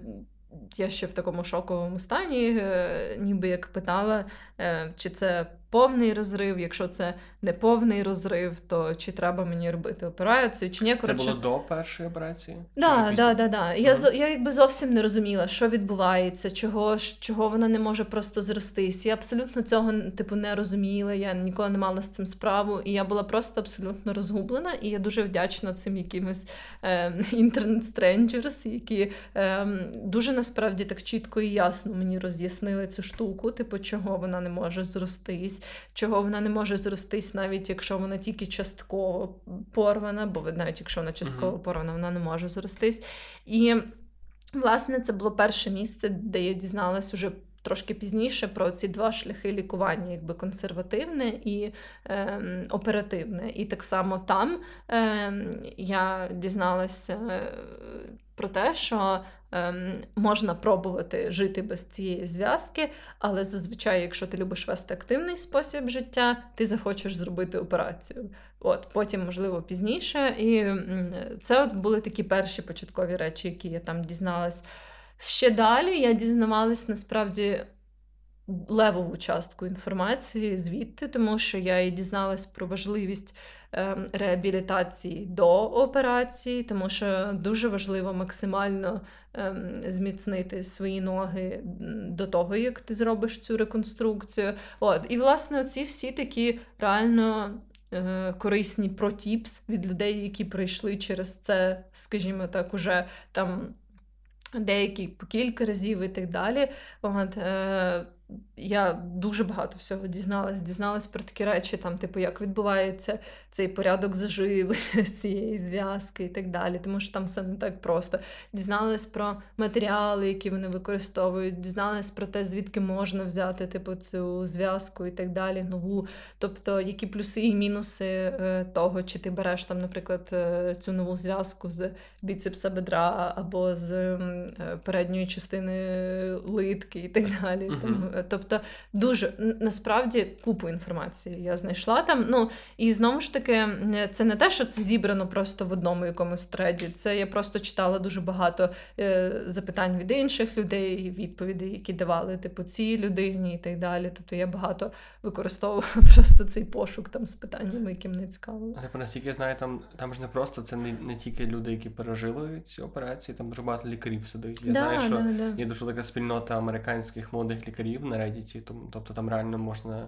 я ще в такому шоковому стані, е, ніби як питала, е, чи це повний розрив. Якщо це не повний розрив, то чи треба мені робити операцію, чи ні. Коротше... Це було до першої операції? Да, да, да, да. Я uh я якби зовсім не розуміла, що відбувається, чого чого вона не може просто зростись. Я абсолютно цього типу не розуміла. Я ніколи не мала з цим справу, і я була просто абсолютно розгублена. І я дуже вдячна цим якимось *laughs* інтернет-стренджерс, які е, дуже насправді так чітко і ясно мені роз'яснили цю штуку, типу, чого вона не може зростись чого вона не може зростись, навіть якщо вона тільки частково порвана, бо навіть якщо вона частково порвана, вона не може зростись. І, власне, це було перше місце, де я дізналась уже. Трошки пізніше про ці два шляхи лікування, якби консервативне і е, оперативне. І так само там е, я дізналася про те, що ем, можна пробувати жити без цієї зв'язки, але зазвичай, якщо ти любиш вести активний спосіб життя, ти захочеш зробити операцію. От Потім, можливо, пізніше. І це от були такі перші початкові речі, які я там дізналась. Ще далі я дізнавалась насправді. Левову частку інформації звідти, тому що я і дізналась про важливість Ем, реабілітації до операції, тому що дуже важливо максимально ем, зміцнити свої ноги до того, як ти зробиш цю реконструкцію. От. І, власне, ці всі такі реально. Е, корисні протіпс від людей, які пройшли через це, скажімо так, уже там деякі по кілька разів і так далі. От, е, я дуже багато всього дізналась. Дізналась про такі речі, там, типу, як відбувається цей порядок заживлення *laughs* цієї зв'язки і так далі. Тому що там все не так просто. Дізналась про матеріали, які вони використовують, дізналась про те, звідки можна взяти типу, цю зв'язку і так далі, нову. Тобто, які плюси і мінуси е, того, чи ти береш там, наприклад, е, цю нову зв'язку з біцепса бедра або з е, передньої частини литки і так далі. Uh-huh. Там, Тобто, дуже насправді купу інформації я знайшла там. Ну і знову ж таки, це не те, що це зібрано просто в одному якомусь треді. Це я просто читала дуже багато е, запитань від інших людей, відповідей, які давали типу цій людині і так далі. Тобто я багато використовувала *laughs* просто цей пошук там з питаннями, які мене цікавили. Типу, наскільки я знаю, там там ж не просто це не не тільки люди, які пережили ці операції, там дуже багато лікарів сидить. Я да, знаю, що да, да. є дуже велика спільнота американських молодих лікарів на Reddit, тобто там реально можна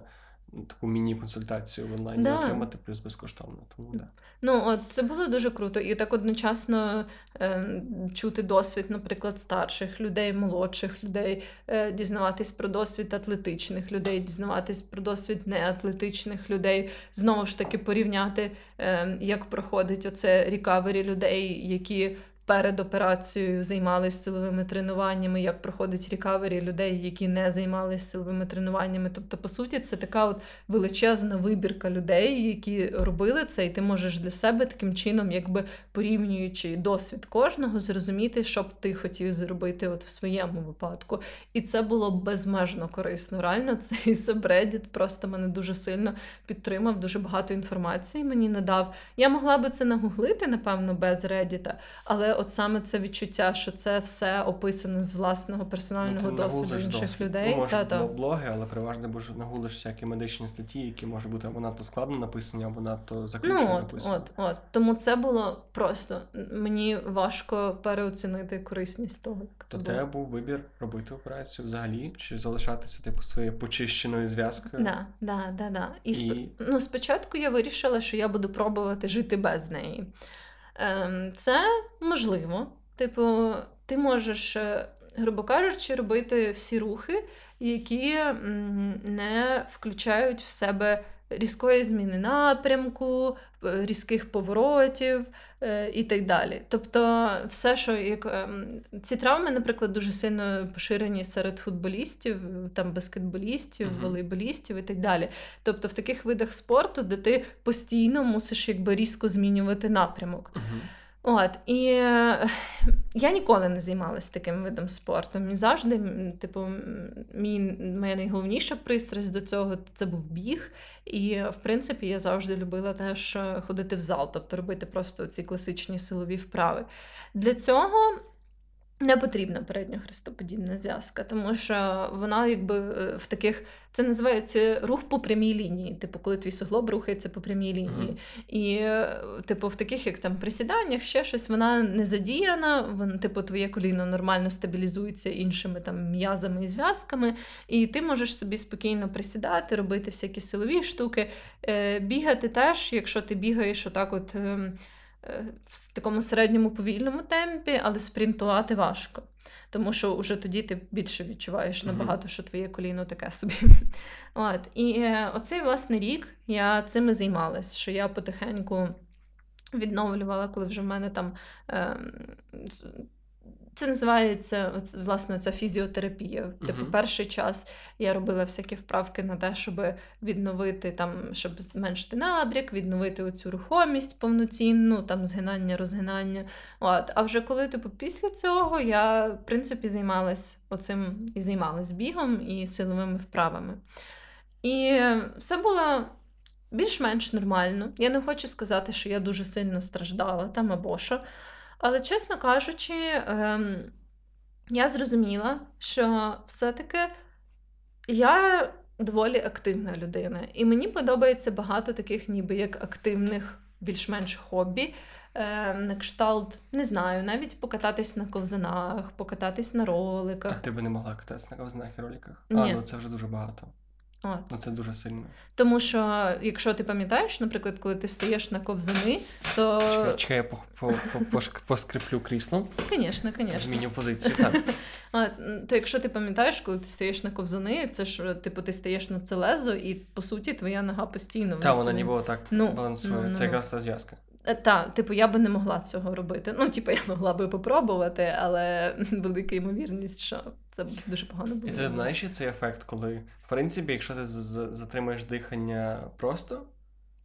таку міні-консультацію в онлайні Да. отримати, плюс безкоштовно. Тому да. Ну, от це було дуже круто. І так одночасно е, чути досвід, наприклад, старших людей, молодших людей, е, дізнаватись про досвід атлетичних людей, дізнаватись про досвід неатлетичних людей, знову ж таки порівняти, е, як проходить оце рікавері людей, які. Перед операцією займалися силовими тренуваннями, як проходить рікавері людей, які не займалися силовими тренуваннями. Тобто, по суті, це така от величезна вибірка людей, які робили це, і ти можеш для себе таким чином, якби порівнюючи досвід кожного, зрозуміти, що б ти хотів зробити от в своєму випадку. І це було безмежно корисно. Реально, цей Subreddit просто мене дуже сильно підтримав, дуже багато інформації мені надав. Я могла би це нагуглити, напевно, без Reddit, але от саме це відчуття, що це все описано з власного персонального ти досвіду інших досвід. людей. Ну, може, Та-та. блоги, але переважно будеш нагулиш всякі медичні статті, які можуть бути або надто складно написані, або надто заключно Ну, от, написані. от, от. Тому це було просто мені важко переоцінити корисність того, як це То в тебе був вибір робити операцію взагалі, чи залишатися типу своєю почищеною зв'язкою? Да, да, да, да. І, сп... Ну, спочатку я вирішила, що я буду пробувати жити без неї. Ем, це можливо. Типу, ти можеш, е, грубо кажучи, робити всі рухи, які не включають в себе різкої зміни напрямку, е, різких поворотів е, і так далі. Тобто, все, що як ем, ці травми, наприклад, дуже сильно поширені серед футболістів, там баскетболістів, Мгм. волейболістів і так далі. Тобто, в таких видах спорту, де ти постійно мусиш якби різко змінювати напрямок. Мгм. От, і е, я ніколи не займалася таким видом спорту. Мені завжди, типу, мій, моя найголовніша пристрасть до цього це був біг. І, в принципі, я завжди любила теж е, ходити в зал, тобто робити просто ці класичні силові вправи. Для цього. Не потрібна передньохрестоподібна зв'язка, тому що вона якби е, в таких це називається рух по прямій лінії. Типу, коли твій суглоб рухається по прямій лінії. Мгм. І, е, типу, в таких, як там присіданнях, ще щось, вона не задіяна, вон, типу, твоє коліно нормально стабілізується іншими там м'язами і зв'язками, і ти можеш собі спокійно присідати, робити всякі силові штуки, е, бігати теж, якщо ти бігаєш отак, от. Е, в такому середньому повільному темпі, але спринтувати важко. Тому що вже тоді ти більше відчуваєш набагато, що твоє коліно таке собі. *laughs* От. І е, оцей власне рік я цим і займалась, що я потихеньку відновлювала, коли вже в мене там. с- це називається власне ця фізіотерапія. Типу, Мгм. перший час я робила всякі вправки на те, щоб відновити там, щоб зменшити набряк, відновити оцю рухомість повноцінну, там згинання, розгинання. От. А вже коли, типу, після цього я, в принципі, займалась оцим і займалась бігом і силовими вправами. І все було більш-менш нормально. Я не хочу сказати, що я дуже сильно страждала там або що. Але, чесно кажучи, ем, я зрозуміла, що все-таки я доволі активна людина. І мені подобається багато таких, ніби як активних, більш-менш хобі. Е, на кшталт, не знаю, навіть покататись на ковзанах, покататись на роликах. А ти би не могла кататися на ковзнах і роликах? Ні. А, ну це вже дуже багато. От. Ну це дуже сильно. Тому що, якщо ти пам'ятаєш, наприклад, коли ти стаєш на ковзани, то. Чекай, чекай я по, по, по, поскріплю кріслом, Звісно, звісно. зміню позицію. Так. *laughs* А, то якщо ти пам'ятаєш, коли ти стаєш на ковзани, це ж типу ти стаєш на це лезо, і по суті твоя нога постійно Та вниз вона ніби так Ну, балансує. ну, ну, це ну. якраз та зв'язка. Е, Та, типу, я би не могла цього робити. Ну, типу, я могла би попробувати, але *laughs* велика ймовірність, що це дуже погано буде. І це знаєш, цей ефект, коли, в принципі, якщо ти затримаєш дихання просто.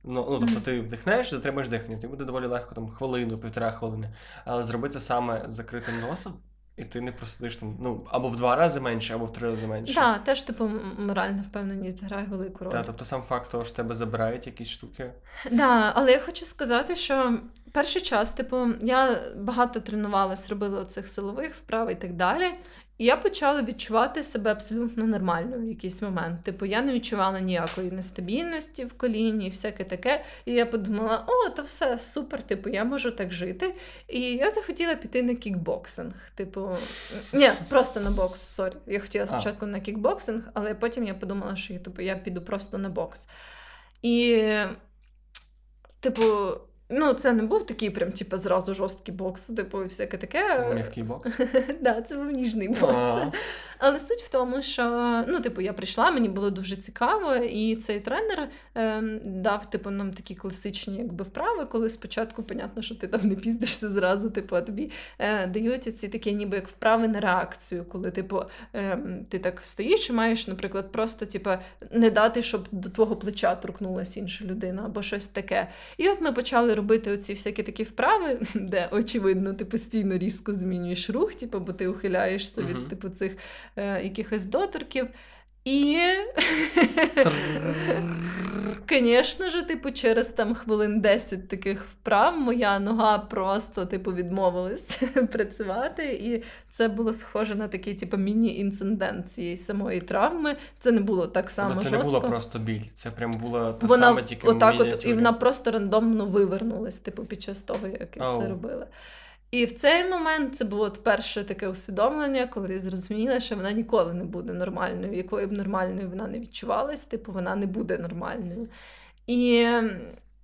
Ну, ну тобто ти вдихнеш, затримаєш дихання, тобі буде доволі легко там хвилину, півтора хвилини. Але зроби це саме з закритим носом, і ти не просидиш там, ну, або в два рази менше, або в три рази менше. Так, теж, типу, моральна впевненість грає велику роль. Та, тобто сам факт того, що тебе забирають якісь штуки. Да, але я хочу сказати, що перший час, типу, я багато тренувалась, робила цих силових вправ і так далі. І я почала відчувати себе абсолютно нормально в якийсь момент. Типу, я не відчувала ніякої нестабільності в коліні, і всяке таке. І я подумала, о, то все супер, типу, я можу так жити. І я захотіла піти на кікбоксинг. Типу, ні, просто на бокс. Sorry. Я хотіла спочатку а. на кікбоксинг, але потім я подумала, що типу, я піду просто на бокс. І, типу. Ну, це не був такий прям, типу, зразу жорсткий бокс, типу, і всяке таке. М'який бокс? *laughs* Так, це був ніжний бокс. Але суть в тому, що ну, типу, я прийшла, мені було дуже цікаво, і цей тренер е, дав типу, нам такі класичні якби, вправи, коли спочатку, понятно, що ти там не піздишся зразу, типу, а тобі е, дають оці такі ніби як вправи на реакцію, коли типу, е, ти так стоїш і маєш, наприклад, просто типу, не дати, щоб до твого плеча торкнулася інша людина або щось таке. І от ми почали робити оці всякі такі вправи, *laughs* де, очевидно, ти постійно різко змінюєш рух, типу, бо ти ухиляєшся від типу, цих е, якихось доторків. І, *laughs* звісно ж, типу, через там хвилин 10 таких вправ моя нога просто типу, відмовилась *laughs* працювати. І це було схоже на такий типу, міні-інцидент цієї самої травми. Це не було так само. Це жорстко. не було просто біль. Це прям було та вона, саме тільки отак от, І вона просто рандомно вивернулась, типу, під час того, як я це робила. І в цей момент це було перше таке усвідомлення, коли зрозуміла, що вона ніколи не буде нормальною, якою б нормальною вона не відчувалась, типу вона не буде нормальною. І,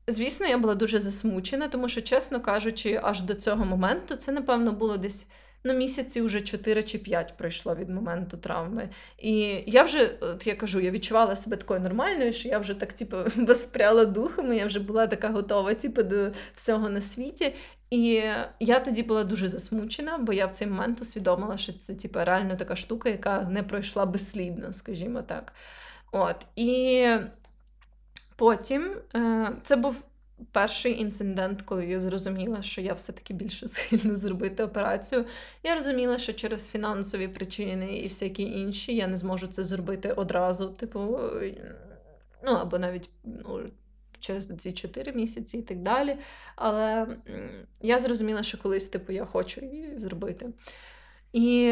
звісно, я була дуже засмучена, тому що, чесно кажучи, аж до цього моменту це, напевно, було десь. Ну, місяці вже 4 чи 5 пройшло від моменту травми. І я вже, от я кажу, я відчувала себе такою нормальною, що я вже так, типу, *laughs* воспряла духом, я вже була така готова, типу, до всього на світі. І я тоді була дуже засмучена, бо я в цей момент усвідомила, що це типу, реально така штука, яка не пройшла безслідно, скажімо так. От. І потім е, це був перший інцидент, коли я зрозуміла, що я все-таки більше *laughs* схильна зробити операцію. Я розуміла, що через фінансові причини і всякі інші я не зможу це зробити одразу. Типу, ну або навіть ну, через ці 4 місяці і так далі. Але я зрозуміла, що колись типу, я хочу її зробити. І,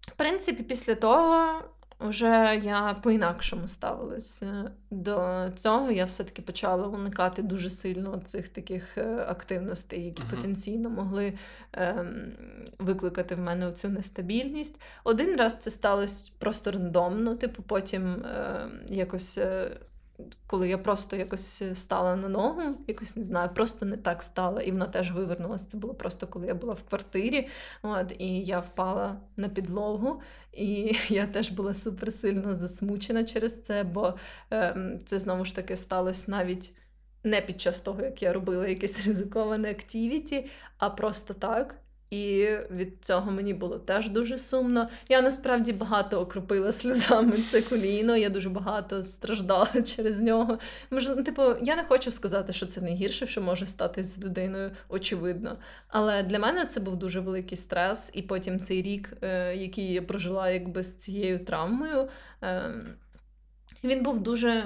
в принципі, після того. Вже я по-інакшому ставилася до цього. Я все-таки почала уникати дуже сильно цих таких е, активностей, які uh-huh. потенційно могли е, викликати в мене цю нестабільність. Один раз це сталося просто рандомно, типу, потім е, якось е, коли я просто якось стала на ногу, якось не знаю, просто не так стала, і вона теж вивернулася. Це було просто коли я була в квартирі, от, і я впала на підлогу, і *laughs* я теж була суперсильно засмучена через це, бо е, це знову ж таки сталося навіть. Не під час того, як я робила якесь *laughs* ризиковане активіті, а просто так. І від цього мені було теж дуже сумно. Я насправді багато окропила *laughs* сльозами це коліно, я дуже багато страждала *laughs* через нього. Можливо, ну, типу, я не хочу сказати, що це найгірше, що може стати з людиною, очевидно. Але для мене це був дуже великий стрес, і потім цей рік, е, який я прожила якби з цією травмою, е, він був дуже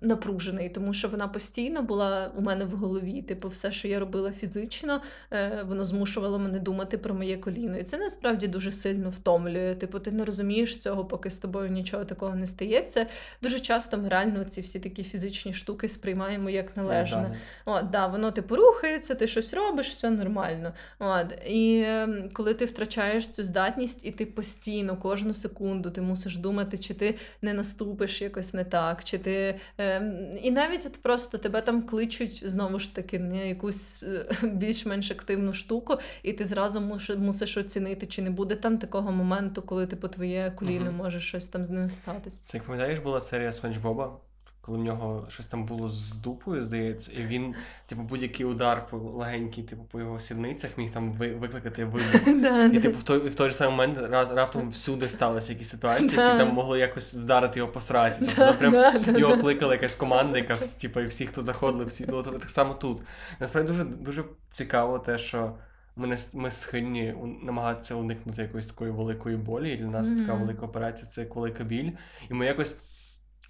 напружений, тому що вона постійно була у мене в голові. Типу, все, що я робила фізично, е, воно змушувало мене думати про моє коліно. І це насправді дуже сильно втомлює. Типу, ти не розумієш цього, поки з тобою нічого такого не стається. Дуже часто ми реально ці всі такі фізичні штуки сприймаємо як належне. От, да, Воно типу рухається, ти щось робиш, все нормально. От, І ем, коли ти втрачаєш цю здатність, і ти постійно, кожну секунду, ти мусиш думати, чи ти не наступиш якось не так чи ти. Е, І навіть от просто тебе там кличуть знову ж таки на якусь е, *laughs* більш-менш активну штуку, і ти зразу мусиш, мусиш оцінити, чи не буде там такого моменту, коли ти по твоє коліно угу. може щось там з ним статись. Це як пам'ятаєш, була серія Спанч Боба? Коли в нього щось там було з дупою, здається, і він, типу, будь-який удар по легенький, типу, по його сідницях міг там викликати вибух. *laughs* І типу, в той в той же самий момент раптом всюди сталися якісь ситуації, які там могли якось вдарити його по сразі. Тобто прям його кликала якась команда, яка типу, і всі, хто заходили, всі ну, так само тут. Насправді дуже дуже цікаво те, що. Ми не ми схильні намагатися уникнути якоїсь такої великої болі. І для нас mm-hmm. така велика операція це як велика біль. І ми якось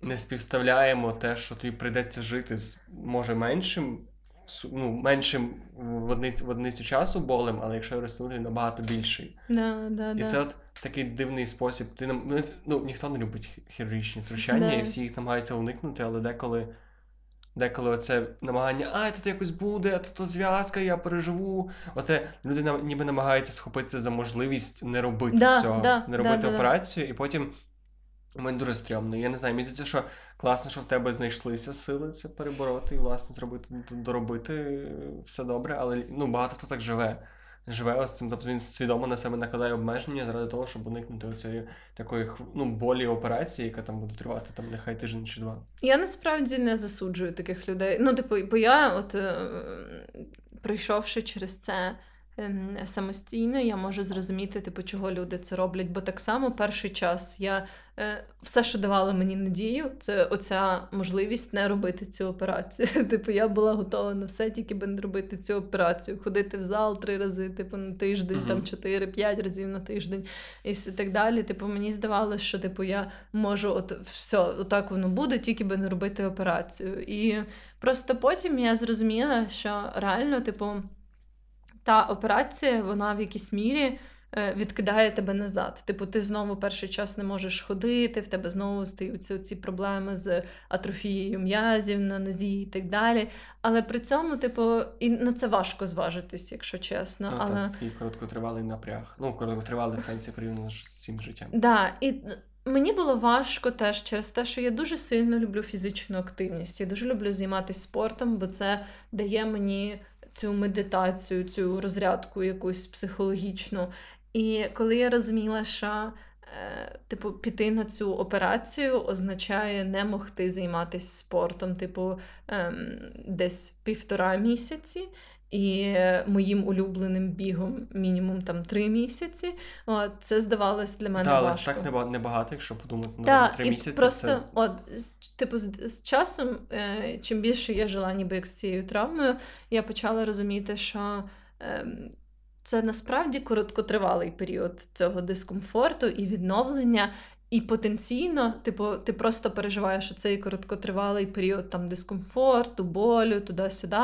не співставляємо те, що тобі прийдеться жити з може меншим ну, меншим в одиницю, в одиницю часу болем, але якщо розтягнути, він набагато більший. Да, да, І да. це от такий дивний спосіб. Ти нам- ну, ну, ніхто не любить хірургічні втручання, Да. і всі їх намагаються уникнути, але деколи. Деколи оце намагання, а тут якось буде, а то зв'язка, я переживу. Оце люди ніби намагаються схопитися за можливість не робити Да, цього, да, не робити да, да. операцію, і потім мені дуже стрьомно. Я не знаю, мені здається, що класно, що в тебе знайшлися сили це перебороти і, власне, зробити, доробити е, все добре, але ну, багато хто так живе. Живе ось цим, тобто він свідомо на себе накладає обмеження заради того, щоб уникнути оцієї такої ну, болі операції, яка там буде тривати там нехай тиждень чи два. Я насправді не засуджую таких людей. Ну, типу, бо я, от е, пройшовши через це самостійно, я можу зрозуміти, типу, чого люди це роблять. Бо так само перший час я е, все, що давало мені надію, це оця можливість не робити цю операцію. *laughs* Типу, я була готова на все, тільки би не робити цю операцію, ходити в зал три рази, типу, на тиждень, Мгм. там чотири-п'ять разів на тиждень і все так далі. Типу, мені здавалося, що типу я можу, от все, отак воно буде, тільки би не робити операцію. І просто потім я зрозуміла, що реально, типу, та операція, вона в якійсь мірі. е, Відкидає тебе назад. Типу, ти знову перший час не можеш ходити, в тебе знову стаються ці проблеми з атрофією м'язів на нозі і так далі. Але при цьому, типу, і на це важко зважитись, якщо чесно. Ну, але... Це такий короткотривалий напряг. Ну, короткотривалий в сенсі порівняно з цим життям. Да, і мені було важко теж через те, що я дуже сильно люблю фізичну активність. Я дуже люблю займатися спортом, бо це дає мені цю медитацію, цю розрядку якусь психологічну. І коли я розуміла, що е, типу, піти на цю операцію означає не могти займатися спортом, типу, ем, десь півтора місяці. І моїм улюбленим бігом мінімум там три місяці. От, це здавалось для мене але важко. так небагато, якщо подумати, Так, три місяці. просто, це... от, з, типу, з, з часом, е, чим більше я жила ніби як з цією травмою, я почала розуміти, що е, це насправді короткотривалий період цього дискомфорту і відновлення. І потенційно, типу, ти просто переживаєш цей короткотривалий період там дискомфорту, болю, туди-сюди.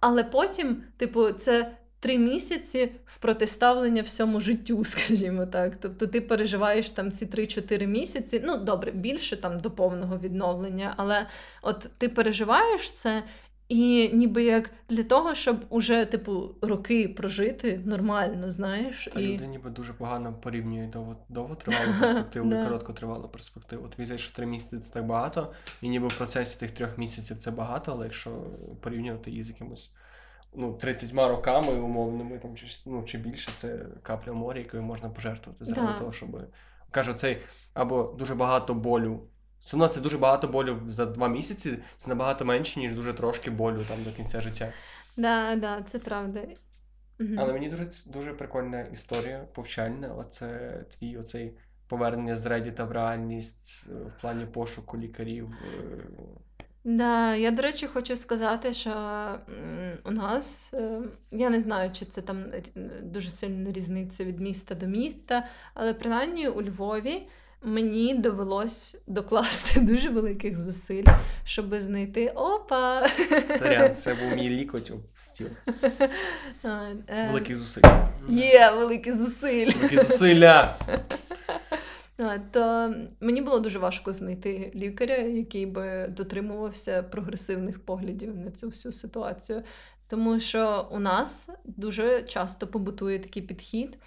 Але потім, типу, це три місяці в протиставлення всьому життю, *laughs* скажімо так. Тобто ти переживаєш там ці 3-4 місяці, ну добре, більше там до повного відновлення, але от ти переживаєш це. І ніби як для того, щоб уже, типу, роки прожити нормально, знаєш. Та і... люди ніби дуже погано порівнюють довго, довготривалу *laughs* перспективу і короткотривалу перспективу. Тобі здається, що три місяці це так багато, і ніби в процесі тих трьох місяців це багато, але якщо порівнювати її з якимось ну, 30 роками умовними, там, чи, ну, чи більше, це капля в морі, якою можна пожертвувати заради того, щоб кажу, цей або дуже багато болю. Все одно це дуже багато болю за два місяці, це набагато менше, ніж дуже трошки болю там до кінця життя. Да, да, це правда. Мгм. Але мені дуже дуже прикольна історія, повчальна. Оце твій оцей повернення з Reddit в реальність е, в плані пошуку лікарів. е, Да, я, до речі, хочу сказати, що у нас, е, я не знаю, чи це там дуже сильно різниця від міста до міста, але принаймні у Львові мені довелось докласти *laughs* дуже великих зусиль, щоб знайти опа. Сорян, *laughs* це був мій лікоть об стіл. *laughs* Е, Великі зусиль. Є великі зусиль. Великі зусилля. То мені було дуже важко знайти лікаря, який би дотримувався прогресивних поглядів на цю всю ситуацію. Тому що у нас дуже часто побутує такий підхід.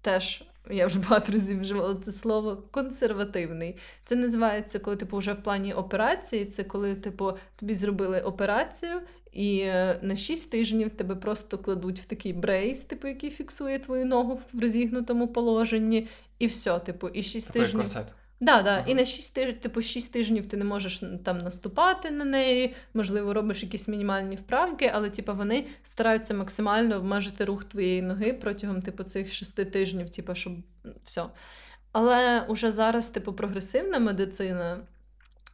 Теж я вже багато разів вживала це слово консервативний. Це називається, коли типу вже в плані операції. Це коли, типу, тобі зробили операцію, і е, на 6 тижнів тебе просто кладуть в такий брейс, типу, який фіксує твою ногу в розігнутому положенні, і все, типу, і 6 тижнів. корсет. Да, да. Ага. І на 6 тижнів, типу, 6 тижнів ти не можеш там наступати на неї, можливо, робиш якісь мінімальні вправки, але типу, вони стараються максимально обмежити рух твоєї ноги протягом типу, цих 6 тижнів, типу, щоб все. Але уже зараз, типу, прогресивна медицина.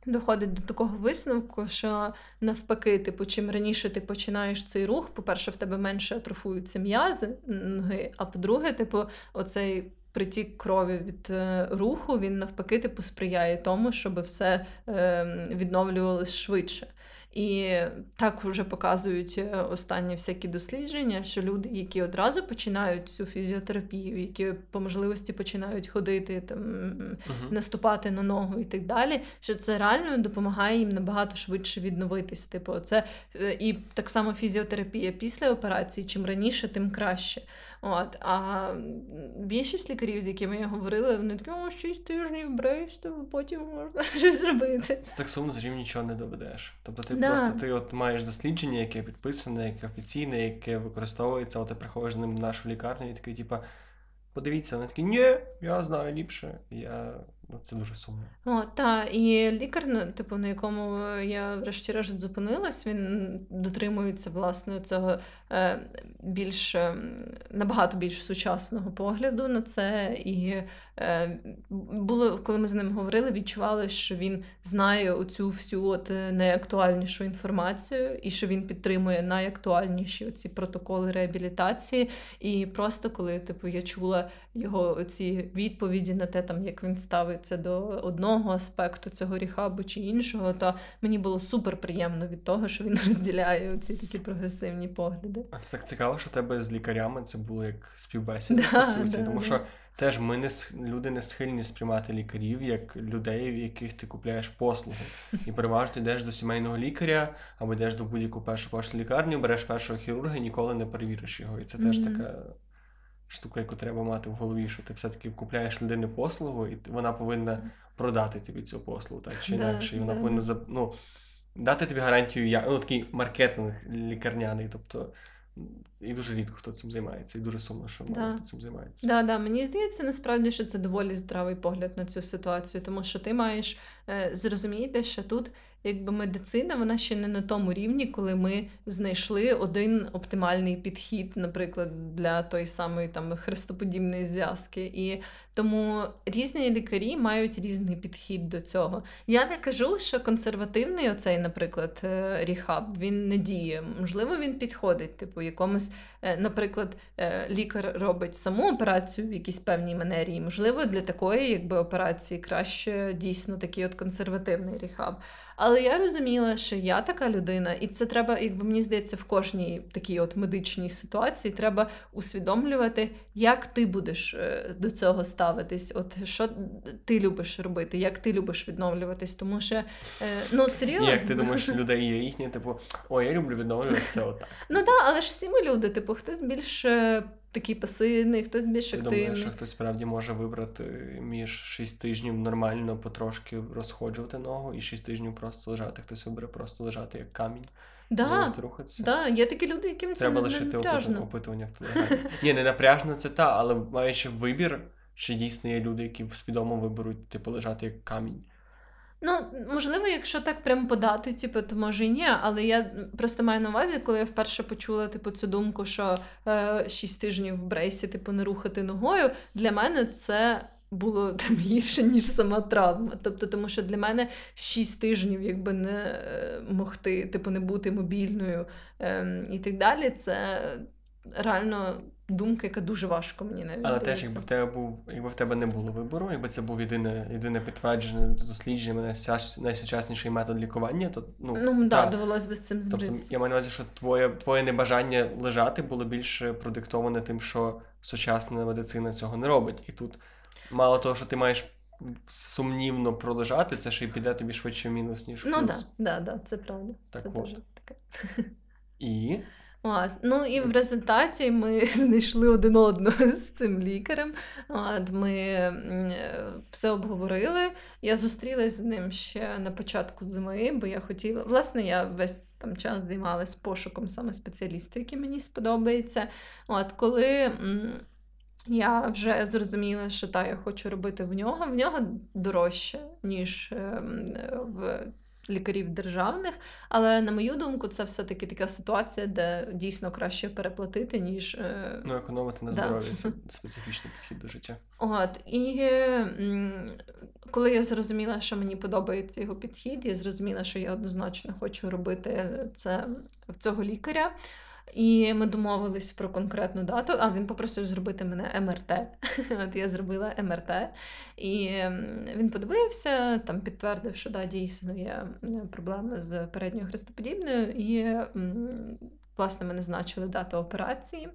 Доходить до такого висновку, що навпаки, типу, чим раніше ти починаєш цей рух, по-перше, в тебе менше атрофуються м'язи ноги, а по-друге, типу, оцей притік крові від е, руху, він навпаки типу, сприяє тому, щоб все е, відновлювалось швидше. І так вже показують е, останні всякі дослідження, що люди, які одразу починають цю фізіотерапію, які по можливості починають ходити, там uh наступати на ногу і так далі, що це реально допомагає їм набагато швидше відновитись. Типу, це е, і так само фізіотерапія після операції, чим раніше, тим краще. От, А більшість лікарів, з якими я говорила, вони такі, о, 6 тижнів брейс, то потім можна *laughs* щось робити. Це так сумно, тоді нічого не доведеш. Тобто ти да. просто ти от маєш дослідження, яке підписане, яке офіційне, яке використовується, але ти приходиш з ним в нашу лікарню і такий, типа, подивіться, вони такі, ні, я знаю ліпше. Я Ну, Це дуже сумно. О, так, і лікар, ну, типу, на якому я врешті-решт зупинилась, він дотримується власне цього е, більш е, набагато більш сучасного погляду на це. І було, коли ми з ним говорили, відчували, що він знає оцю всю от е, найактуальнішу інформацію, і що він підтримує найактуальніші ці протоколи реабілітації. І просто коли типу, я чула його ці відповіді на те, там як він ставиться до одного аспекту цього ріхабу чи іншого, то мені було супер приємно від того, що він *laughs* розділяє ці такі прогресивні погляди. А це так цікаво, що тебе з лікарями це було як співбесіда, да, по суті, да, тому да. Теж ми не люди не схильні сприймати лікарів як людей, в яких ти купляєш послуги. І переважно йдеш до сімейного лікаря або йдеш до будь-яку першу першу лікарню, береш першого хірурга і ніколи не перевіриш його. І це теж mm-hmm. така штука, яку треба мати в голові, що ти все-таки купляєш людини послугу, і вона повинна продати тобі цю послугу, так чи інакше. І вона повинна ну, дати тобі гарантію, я... ну, такий маркетинг лікарняний. тобто і дуже рідко хто цим займається, і дуже сумно, що мало хто цим займається. Да, да. Мені здається, насправді, що це доволі здравий погляд на цю ситуацію, тому що ти маєш е, зрозуміти, що тут якби медицина вона ще не на тому рівні, коли ми знайшли один оптимальний підхід, наприклад, для тої самої там хрестоподібної зв'язки. І тому різні лікарі мають різний підхід до цього. Я не кажу, що консервативний оцей, наприклад, е, ріхаб він не діє. Можливо, він підходить, типу, якомусь, е, наприклад, е, лікар робить саму операцію в якійсь певній манері. Можливо, для такої якби операції краще дійсно такий от консервативний ріхаб. Але я розуміла, що я така людина, і це треба, якби мені здається, в кожній такій от медичній ситуації треба усвідомлювати, як ти будеш е, до цього ставитись. От що ти любиш робити, як ти любиш відновлюватись, тому що е, ну серйозно. Як ти думаєш, людей є їхні, типу, о, я люблю відновлюватися отак. Ну так, але ж всі ми люди, типу, хтось більш е, такий пасивний, хтось більш Ти активний. думаєш, що хтось справді може вибрати між 6 тижнів нормально потрошки розходжувати ногу і 6 тижнів просто лежати. Хтось вибере просто лежати як камінь. Да, рухатися. Да, Є такі люди, яким це Треба не лишити напряжно. опитування в телеграмі. Ні, не напряжно це та, але маючи вибір, що дійсно є люди, які свідомо виберуть типу лежати як камінь. Ну, можливо, якщо так прям подати, типу, то може і ні. Але я просто маю на увазі, коли я вперше почула типу, цю думку, що е, 6 тижнів в брейсі, типу, не рухати ногою, для мене це. Було *laughs* там гірше, ніж сама травма. Тобто, тому що для мене 6 тижнів, якби не е, могти, типу, не бути мобільною е, і так далі, це реально думка, яка дуже важко мені навіть. Але теж, якби в тебе був, якби в тебе не було вибору, якби це був єдине єдине підтверджене дослідження, найсучасніший метод лікування, то ну ну да, довелось би з цим змиритися. Тобто, я маю на увазі, що твоє твоє небажання лежати було більше продиктоване тим, що сучасна медицина цього не робить. І тут мало того, що ти маєш. Сумнівно пролежати, це ще й піде тобі швидше мінус, ніж плюс. Ну так, да, да, це правда. Так це от. дуже таке. І От. Ну і в результаті ми *laughs* знайшли один одного з цим лікарем. От. Ми все обговорили. Я зустрілася з ним ще на початку зими, бо я хотіла. Власне, я весь там час займалася пошуком саме спеціаліста, який мені сподобається. От коли. Я вже зрозуміла, що та я хочу робити в нього. В нього дорожче, ніж ем, в лікарів державних. Але на мою думку, це все-таки така ситуація, де дійсно краще переплатити, ніж е, ну, економити на здоров'я. Це *laughs* специфічний підхід до життя. От і коли я зрозуміла, що мені подобається його підхід, я зрозуміла, що я однозначно хочу робити це в цього лікаря. І ми домовились про конкретну дату. А він попросив зробити мене МРТ. *laughs* От я зробила МРТ, і він подивився, там підтвердив, що да, дійсно є проблеми з передньою хрестоподібною, і власне ми назначили дату операції.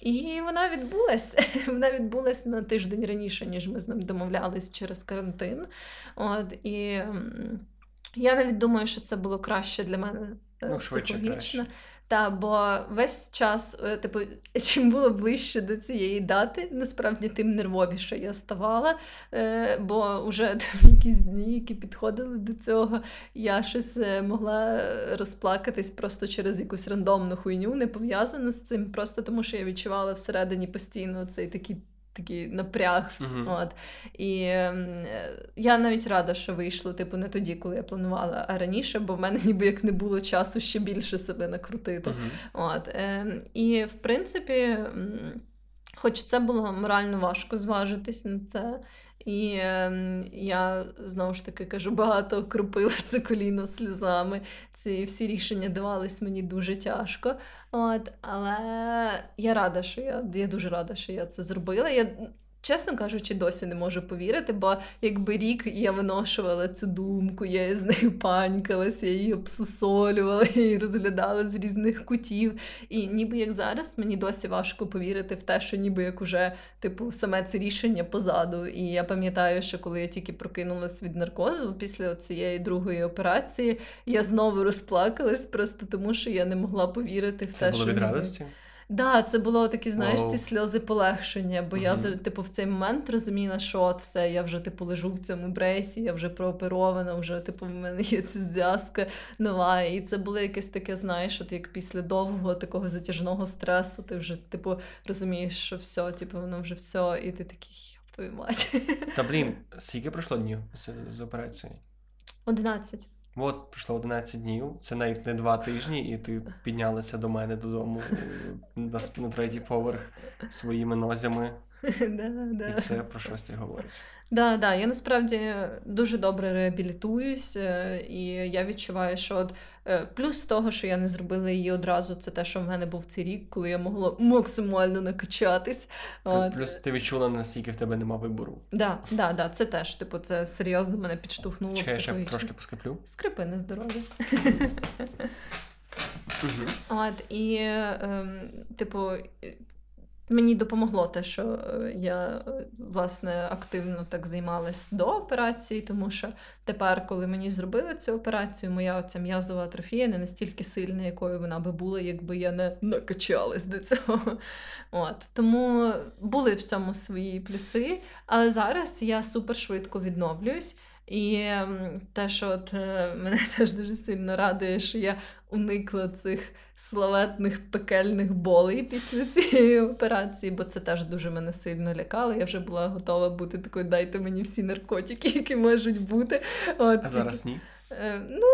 І вона відбулася. *laughs* Вона відбулася на тиждень раніше, ніж ми з ним домовлялись через карантин. От, І я навіть думаю, що це було краще для мене е, ну, психологічно. Та, бо весь час, е, типу, *laughs* чим було ближче до цієї дати, насправді тим нервовіше я ставала. Е, бо вже *laughs* там якісь дні, які підходили до цього, я щось е, могла розплакатись просто через якусь рандомну хуйню, не пов'язану з цим, просто тому що я відчувала всередині постійно цей такий такий напряг. Uh-huh. От. І е, я навіть рада, що вийшло, типу, не тоді, коли я планувала, а раніше, бо в мене ніби як не було часу ще більше себе накрутити. Uh-huh. От. Е, І в принципі, хоч це було морально важко зважитись на це. І е, я знову ж таки кажу, багато окропила це коліно сльозами. Ці всі рішення давались мені дуже тяжко. От, Але я рада, що я я дуже рада, що я це зробила. Я Чесно кажучи, досі не можу повірити, бо якби рік я виношувала цю думку, я з нею панькалася, я її обсусолювала, я її розглядала з різних кутів. І ніби як зараз мені досі важко повірити в те, що ніби як уже типу саме це рішення позаду. І я пам'ятаю, що коли я тільки прокинулась від наркозу після цієї другої операції, я знову розплакалась просто тому, що я не могла повірити в це те, було що від радості. Да, це було такі, знаєш, ці сльози полегшення, бо uh-huh. я типу в цей момент розуміла, що от все, я вже типу лежу в цьому брейсі, я вже прооперована, вже типу в мене є ця зв'язка нова. І це було якесь таке, знаєш, от як після довгого такого затяжного стресу, ти вже типу розумієш, що все, типу, воно вже все, і ти такий твою мать. Та блін, *laughs* скільки пройшло днів з, з операції? Одинадцять. От пройшло 11 днів, це навіть не два тижні, і ти піднялася до мене додому на, на третій поверх своїми нозями. *laughs* І це про щось ти говориш. Да, да, я насправді дуже добре реабілітуюсь, е, і я відчуваю, що от е, плюс того, що я не зробила її одразу, це те, що в мене був цей рік, коли я могла максимально накачатись. Плюс ти відчула, наскільки в тебе нема вибору. Да, да, да, це теж, типу, це серйозно мене підштовхнуло. Чекай, ще трошки поскриплю. Скрипи на здоров'я. От, і, ем, типу, Мені допомогло те, що е, я власне активно так займалась до операції, тому що тепер, коли мені зробили цю операцію, моя оця м'язова атрофія не настільки сильна, якою вона би була, якби я не накачалась до цього. От Тому були в цьому свої плюси. Але зараз я супер швидко відновлююсь. І те, що от е, мене *laughs* теж дуже сильно радує, що я уникла цих славетних пекельних болей після цієї операції, бо це теж дуже мене сильно лякало. Я вже була готова бути такою, дайте мені всі наркотики, які можуть бути. От, А зараз ні? Е, ну...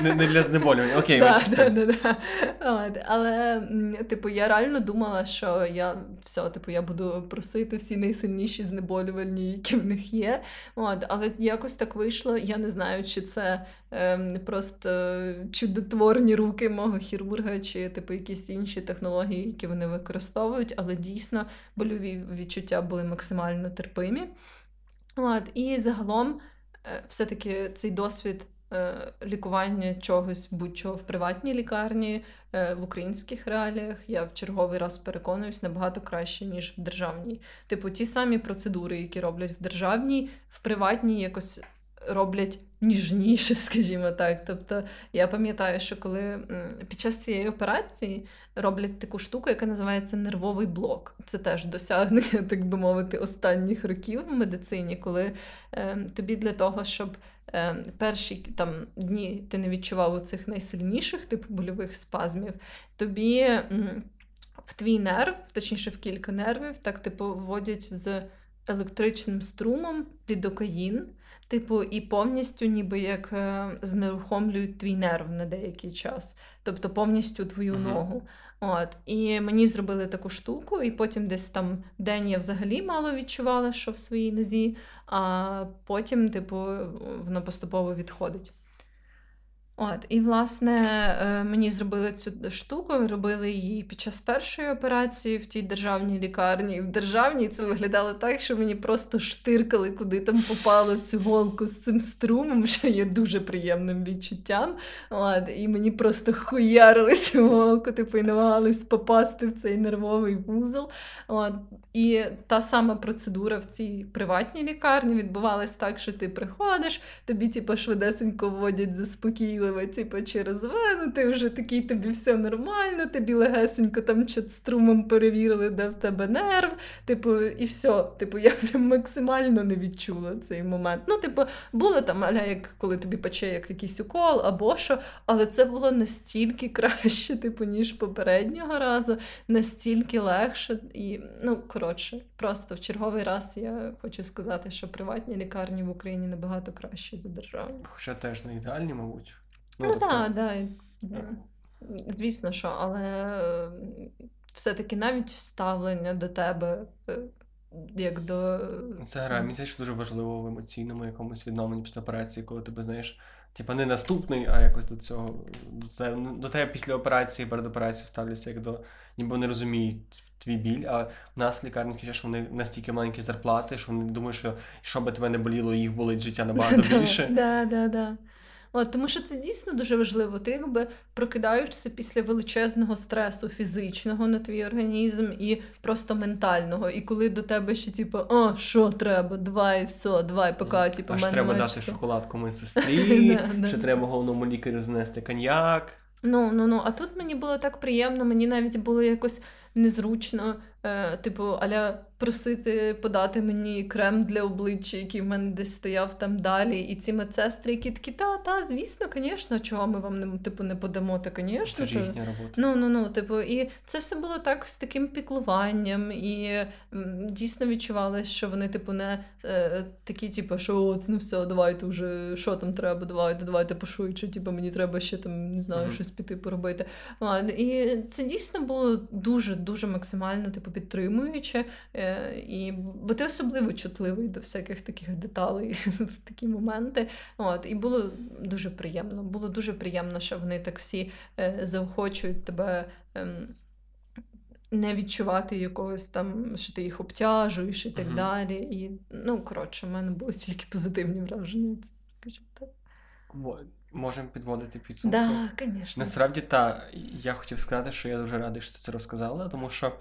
*laughs* Не не для знеболювання. Окей, да, да, да, да. От, Але, типу, я реально думала, що я все, типу, я буду просити всі найсильніші знеболювальні, які в них є. От, Але якось так вийшло. Я не знаю, чи це е, просто чудотворні руки мого хірурга, чи типу якісь інші технології, які вони використовують, але дійсно больові відчуття були максимально терпимі. От, І загалом. Е, все-таки цей досвід е, лікування чогось будь-чого в приватній лікарні е, в українських реаліях я в черговий раз переконуюсь набагато краще, ніж в державній. Типу, ті самі процедури, які роблять в державній, в приватній якось роблять ніжніше, *laughs* скажімо так. Тобто я пам'ятаю, що коли під час цієї операції роблять таку штуку, яка називається нервовий блок. Це теж досягнення, *laughs* так би мовити, останніх років в медицині, коли е, тобі для того, щоб е, перші там дні ти не відчував у цих найсильніших типу больових спазмів, тобі. В твій нерв, точніше в кілька нервів, так типу вводять з електричним струмом лідокаїн, Типу, і повністю ніби як е, знерухомлюють твій нерв на деякий час, тобто повністю твою uh-huh. ногу. От. І мені зробили таку штуку, і потім десь там день я взагалі мало відчувала, що в своїй нозі, а потім, типу, воно поступово відходить. От, і власне е, мені зробили цю штуку, робили її під час першої операції в тій державній лікарні. В державній це виглядало так, що мені просто штиркали, куди там попало цю голку з цим струмом, що є дуже приємним відчуттям. От, І мені просто хуярили цю голку, типу, і намагались попасти в цей нервовий вузол. От, І та сама процедура в цій приватній лікарні відбувалась так, що ти приходиш, тобі типу, швидесенько вводять заспокійливо виливає, типу, через вену, ти вже такий, тобі все нормально, тобі легесенько там струмом перевірили, де в тебе нерв. Типу, і все. Типу, я прям максимально не відчула цей момент. Ну, типу, було там, аля, як коли тобі пече як якийсь укол або що, але це було настільки *laughs* краще, типу, ніж попереднього разу, настільки легше. І, ну, коротше, просто в черговий раз я хочу сказати, що приватні лікарні в Україні набагато краще за державні. Хоча теж не ідеальні, мабуть. Ну, ну так, да, да. звісно, що, але все-таки навіть ставлення до тебе. Е, як до... Це грає мені що дуже важливо в емоційному якомусь відновленні після операції, коли тебе знаєш, типа не наступний, а якось до цього до тебе, ну, до тебе після операції, перед операцією ставляться як до ніби вони розуміють твій біль. А в нас лікарні що вони настільки маленькі зарплати, що вони думають, що що би тебе не боліло, їх болить життя набагато *laughs* більше. Да, да, да. От, Тому що це дійсно дуже важливо. Ти якби прокидаєшся після величезного стресу фізичного на твій організм і просто ментального. І коли до тебе ще, типу, а, що треба, давай, все, давай, поки, типу, Аж треба дати шоколадку моїй сестрі, *laughs* що треба головному лікарю знести коньяк. Ну, ну, ну, а тут мені було так приємно, мені навіть було якось незручно, е, типу, аля просити подати мені крем для обличчя, який в мене десь стояв там далі. І ці медсестри, які такі, та, та, звісно, звісно, чого ми вам не типу не подамо, та, звісно. Це їхня робота. Ну, ну, ну, типу, і це все було так з таким піклуванням, і м, дійсно відчувалося, що вони, типу, не е, такі, типу, що от, ну все, давайте вже, що там треба, давайте, давайте пошуючи, типу, мені треба ще там, не знаю, mm-hmm. щось піти поробити. Ладно, І це дійсно було дуже-дуже максимально типу, підтримуюче. І, Бо ти особливо чутливий до всяких таких деталей *laughs* в такі моменти. От, І було дуже приємно. Було дуже приємно, що вони так всі е, заохочують тебе. Е, не відчувати якогось там, що ти їх обтяжуєш і так uh-huh. далі. І, Ну, коротше, в мене були тільки позитивні враження, скажімо так. Можемо підводити підсумки. Да, звісно. Насправді, так, я хотів сказати, що я дуже радий, що ти це розказала, тому що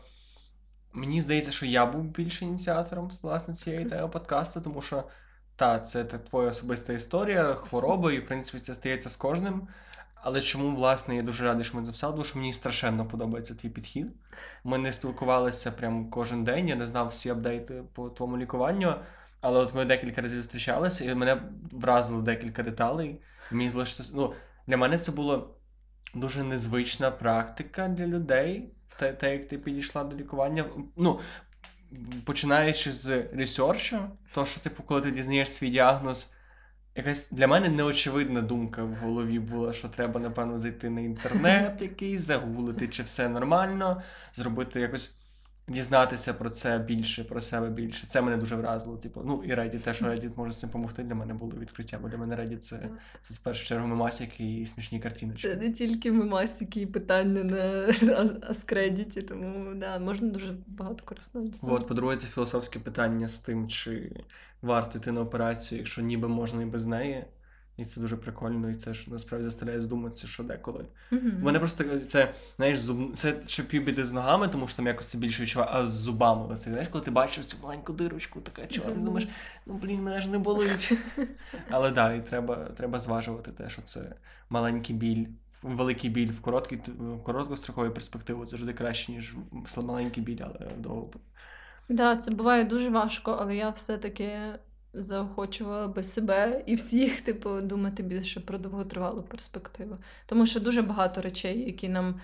Мені здається, що я був більше ініціатором власне цієї теми подкасту, тому що та, це твоя особиста історія, хвороба, і в принципі це стається з кожним. Але чому, власне, я дуже радий, що ми записали, тому що мені страшенно подобається твій підхід. Ми не спілкувалися прям кожен день, я не знав всі апдейти по твоєму лікуванню. Але от ми декілька разів зустрічалися, і мене вразило декілька деталей. Мені здалося, ну, Для мене це була дуже незвична практика для людей те, те, як ти підійшла до лікування. Ну, починаючи з ресерчу, то що, типу, коли ти дізнаєш свій діагноз, якась для мене неочевидна думка в голові була, що треба, напевно, зайти на інтернет *laughs* якийсь, загуглити, чи все нормально, зробити якось дізнатися про це більше, про себе більше. Це мене дуже вразило. Типу, ну і Reddit, те, що Reddit може з цим допомогти, для мене було відкриття. Бо для мене Reddit це, це в першу чергу мемасики і смішні картини. Це не тільки мемасики і питання на *laughs* аскредіті, тому да, можна дуже багато користуватися. От, по-друге, це філософське питання з тим, чи варто йти на операцію, якщо ніби можна і без неї. І це дуже прикольно, і це ж насправді заставляє здуматися, що деколи. Mm-hmm. мене просто це знаєш, зуб... це ще півбіди з ногами, тому що там якось це більше відчуває, а з зубами. Це знаєш, коли ти бачиш цю маленьку дирочку, така чорна, mm-hmm. думаєш, ну блін, мене ж не болить. *laughs* Але да, і треба треба зважувати те, що це маленький біль, великий біль в короткій в короткостроковій перспективі завжди краще, ніж маленький біль, але довго. Так, да, це буває дуже важко, але я все-таки заохочувала би себе і всіх, типу, думати більше про довготривалу перспективу. Тому що дуже багато речей, які нам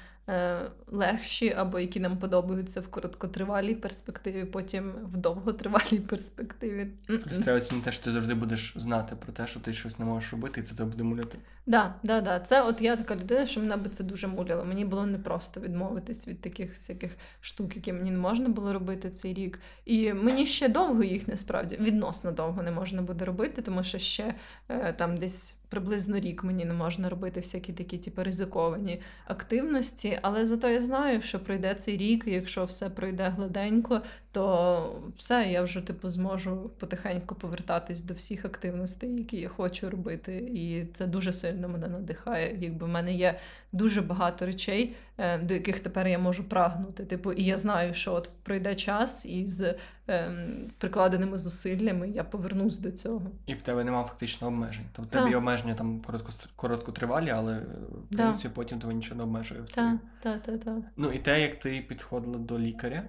легші, або які нам подобаються в короткотривалій перспективі, потім в довготривалій перспективі. Плюс треба те, що ти завжди будеш знати про те, що ти щось не можеш робити, і це тебе буде муляти. Да, да, да. Це от я така людина, що мене би це дуже муляло. Мені було непросто відмовитись від таких всяких штук, які мені не можна було робити цей рік. І мені ще довго їх насправді відносно довго не можна буде робити, тому що ще е, там десь приблизно рік мені не можна робити всякі такі, типу, ризиковані активності. Але зато я знаю, що пройде цей рік, і якщо все пройде гладенько, то все, я вже типу зможу потихеньку повертатись до всіх активностей, які я хочу робити. І це дуже сильно мене надихає. Якби в мене є дуже багато речей, е, до яких тепер я можу прагнути. Типу, і я знаю, що от пройде час, і з ем, прикладеними зусиллями я повернусь до цього. І в тебе немає фактично обмежень. Тобто Так. тобі обмеження там коротко, короткотривалі, але в Да. принципі потім тебе нічого не обмежує. в. Так, так, так, так. Ну і те, як ти підходила до лікаря,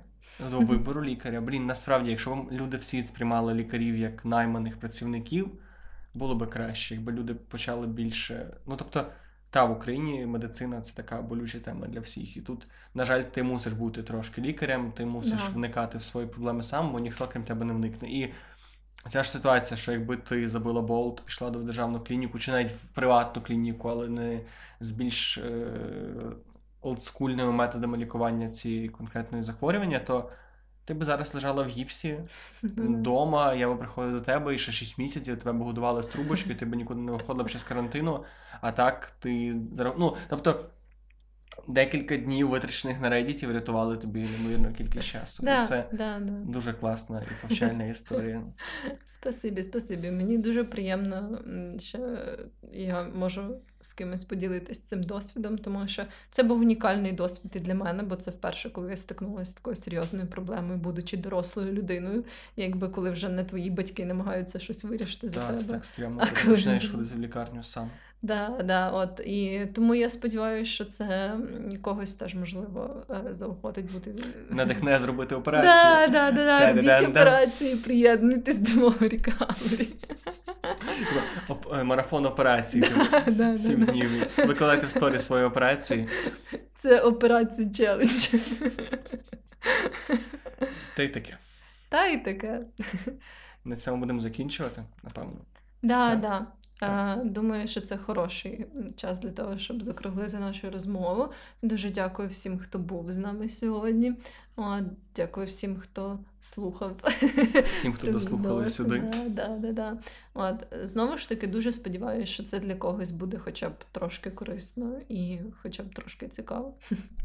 до вибору лікаря. Блін, насправді, якщо вам люди всі сприймали лікарів як найманих працівників, було би краще, якби люди почали більше. Ну тобто, та в Україні медицина це така болюча тема для всіх. І тут, на жаль, ти мусиш бути трошки лікарем, ти мусиш Да. вникати в свої проблеми сам, бо ніхто крім тебе не вникне. І ця ж ситуація, що якби ти забила болт, пішла до державну клініку, чи навіть в приватну клініку, але не з більш е- олдскульними методами лікування цієї конкретної захворювання, то ти би зараз лежала в гіпсі *laughs* вдома, я би приходив до тебе і ще 6 місяців тебе б годували з трубочки, ти б нікуди не виходила б ще з карантину, а так ти. Ну, тобто. Декілька днів витрачених на Reddit врятували тобі неймовірну кількість часу. Да, це да, да. дуже класна і повчальна історія. Спасибі, спасибі. Мені дуже приємно, що я можу з кимось поділитися цим досвідом, тому що це був унікальний досвід і для мене, бо це вперше, коли я стикнулася з такою серйозною проблемою, будучи дорослою людиною, якби коли вже не твої батьки намагаються щось вирішити за це тебе. так стрімно, коли- починаєш ходити в лікарню сам. Да, да, от і тому я сподіваюся, що це когось теж можливо е, заохотить бути *laughs* Надихне зробити операцію. да, да, да. Та-да-дан-дан. Робіть операції, приєднуйтесь до мого рекавері. *laughs* Е, Марафон операцій. *laughs* Да, да, Сім да, да. днів. Викладайте в сторі свої операції. Це операція челендж. Та й таке. Та й таке. На цьому будемо закінчувати, напевно. Да, Так. да. Так. Думаю, що це хороший час для того, щоб закруглити нашу розмову. Дуже дякую всім, хто був з нами сьогодні. Дякую всім, хто слухав. Всім, хто дослухали сюди. Да, да, да. От, знову ж таки, дуже сподіваюся, що це для когось буде хоча б трошки корисно і хоча б трошки цікаво.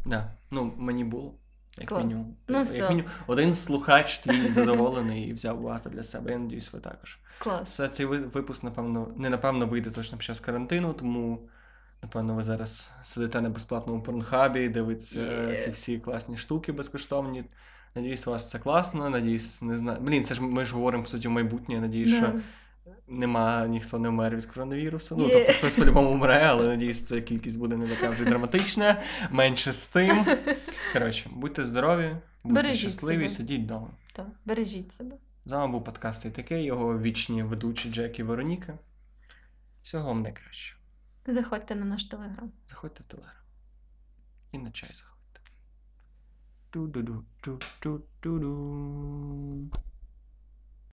Да. Ну, мені було. Як Клас. мінімум. Ну, Як все. мінімум. Один слухач твій задоволений і взяв багато для себе. Я надіюсь, ви також. Клас. Все, цей випуск, напевно, не напевно вийде точно під час карантину, тому напевно ви зараз сидите на безплатному порнхабі, дивитеся Є. ці всі класні штуки безкоштовні. Надіюсь, у вас це класно. Надіюсь, не знаю. Блін, це ж ми ж говоримо по суті в майбутнє. Надіюсь, Да. що нема ніхто не вмер від коронавірусу. Ну, тобто хтось по-любому вмре, але надіюсь, ця кількість буде не така вже драматична, менше з тим. Коротше, будьте здорові, будьте Бережіть щасливі, себе. сидіть вдома. Так, бережіть себе. З вами був подкаст і таке, його вічні ведучі Джек і Вероніка. Всього вам найкращого. Заходьте на наш телеграм. Заходьте в телеграм. І на чай заходьте. Ту-ду-ду, ту-ту-ту-ду.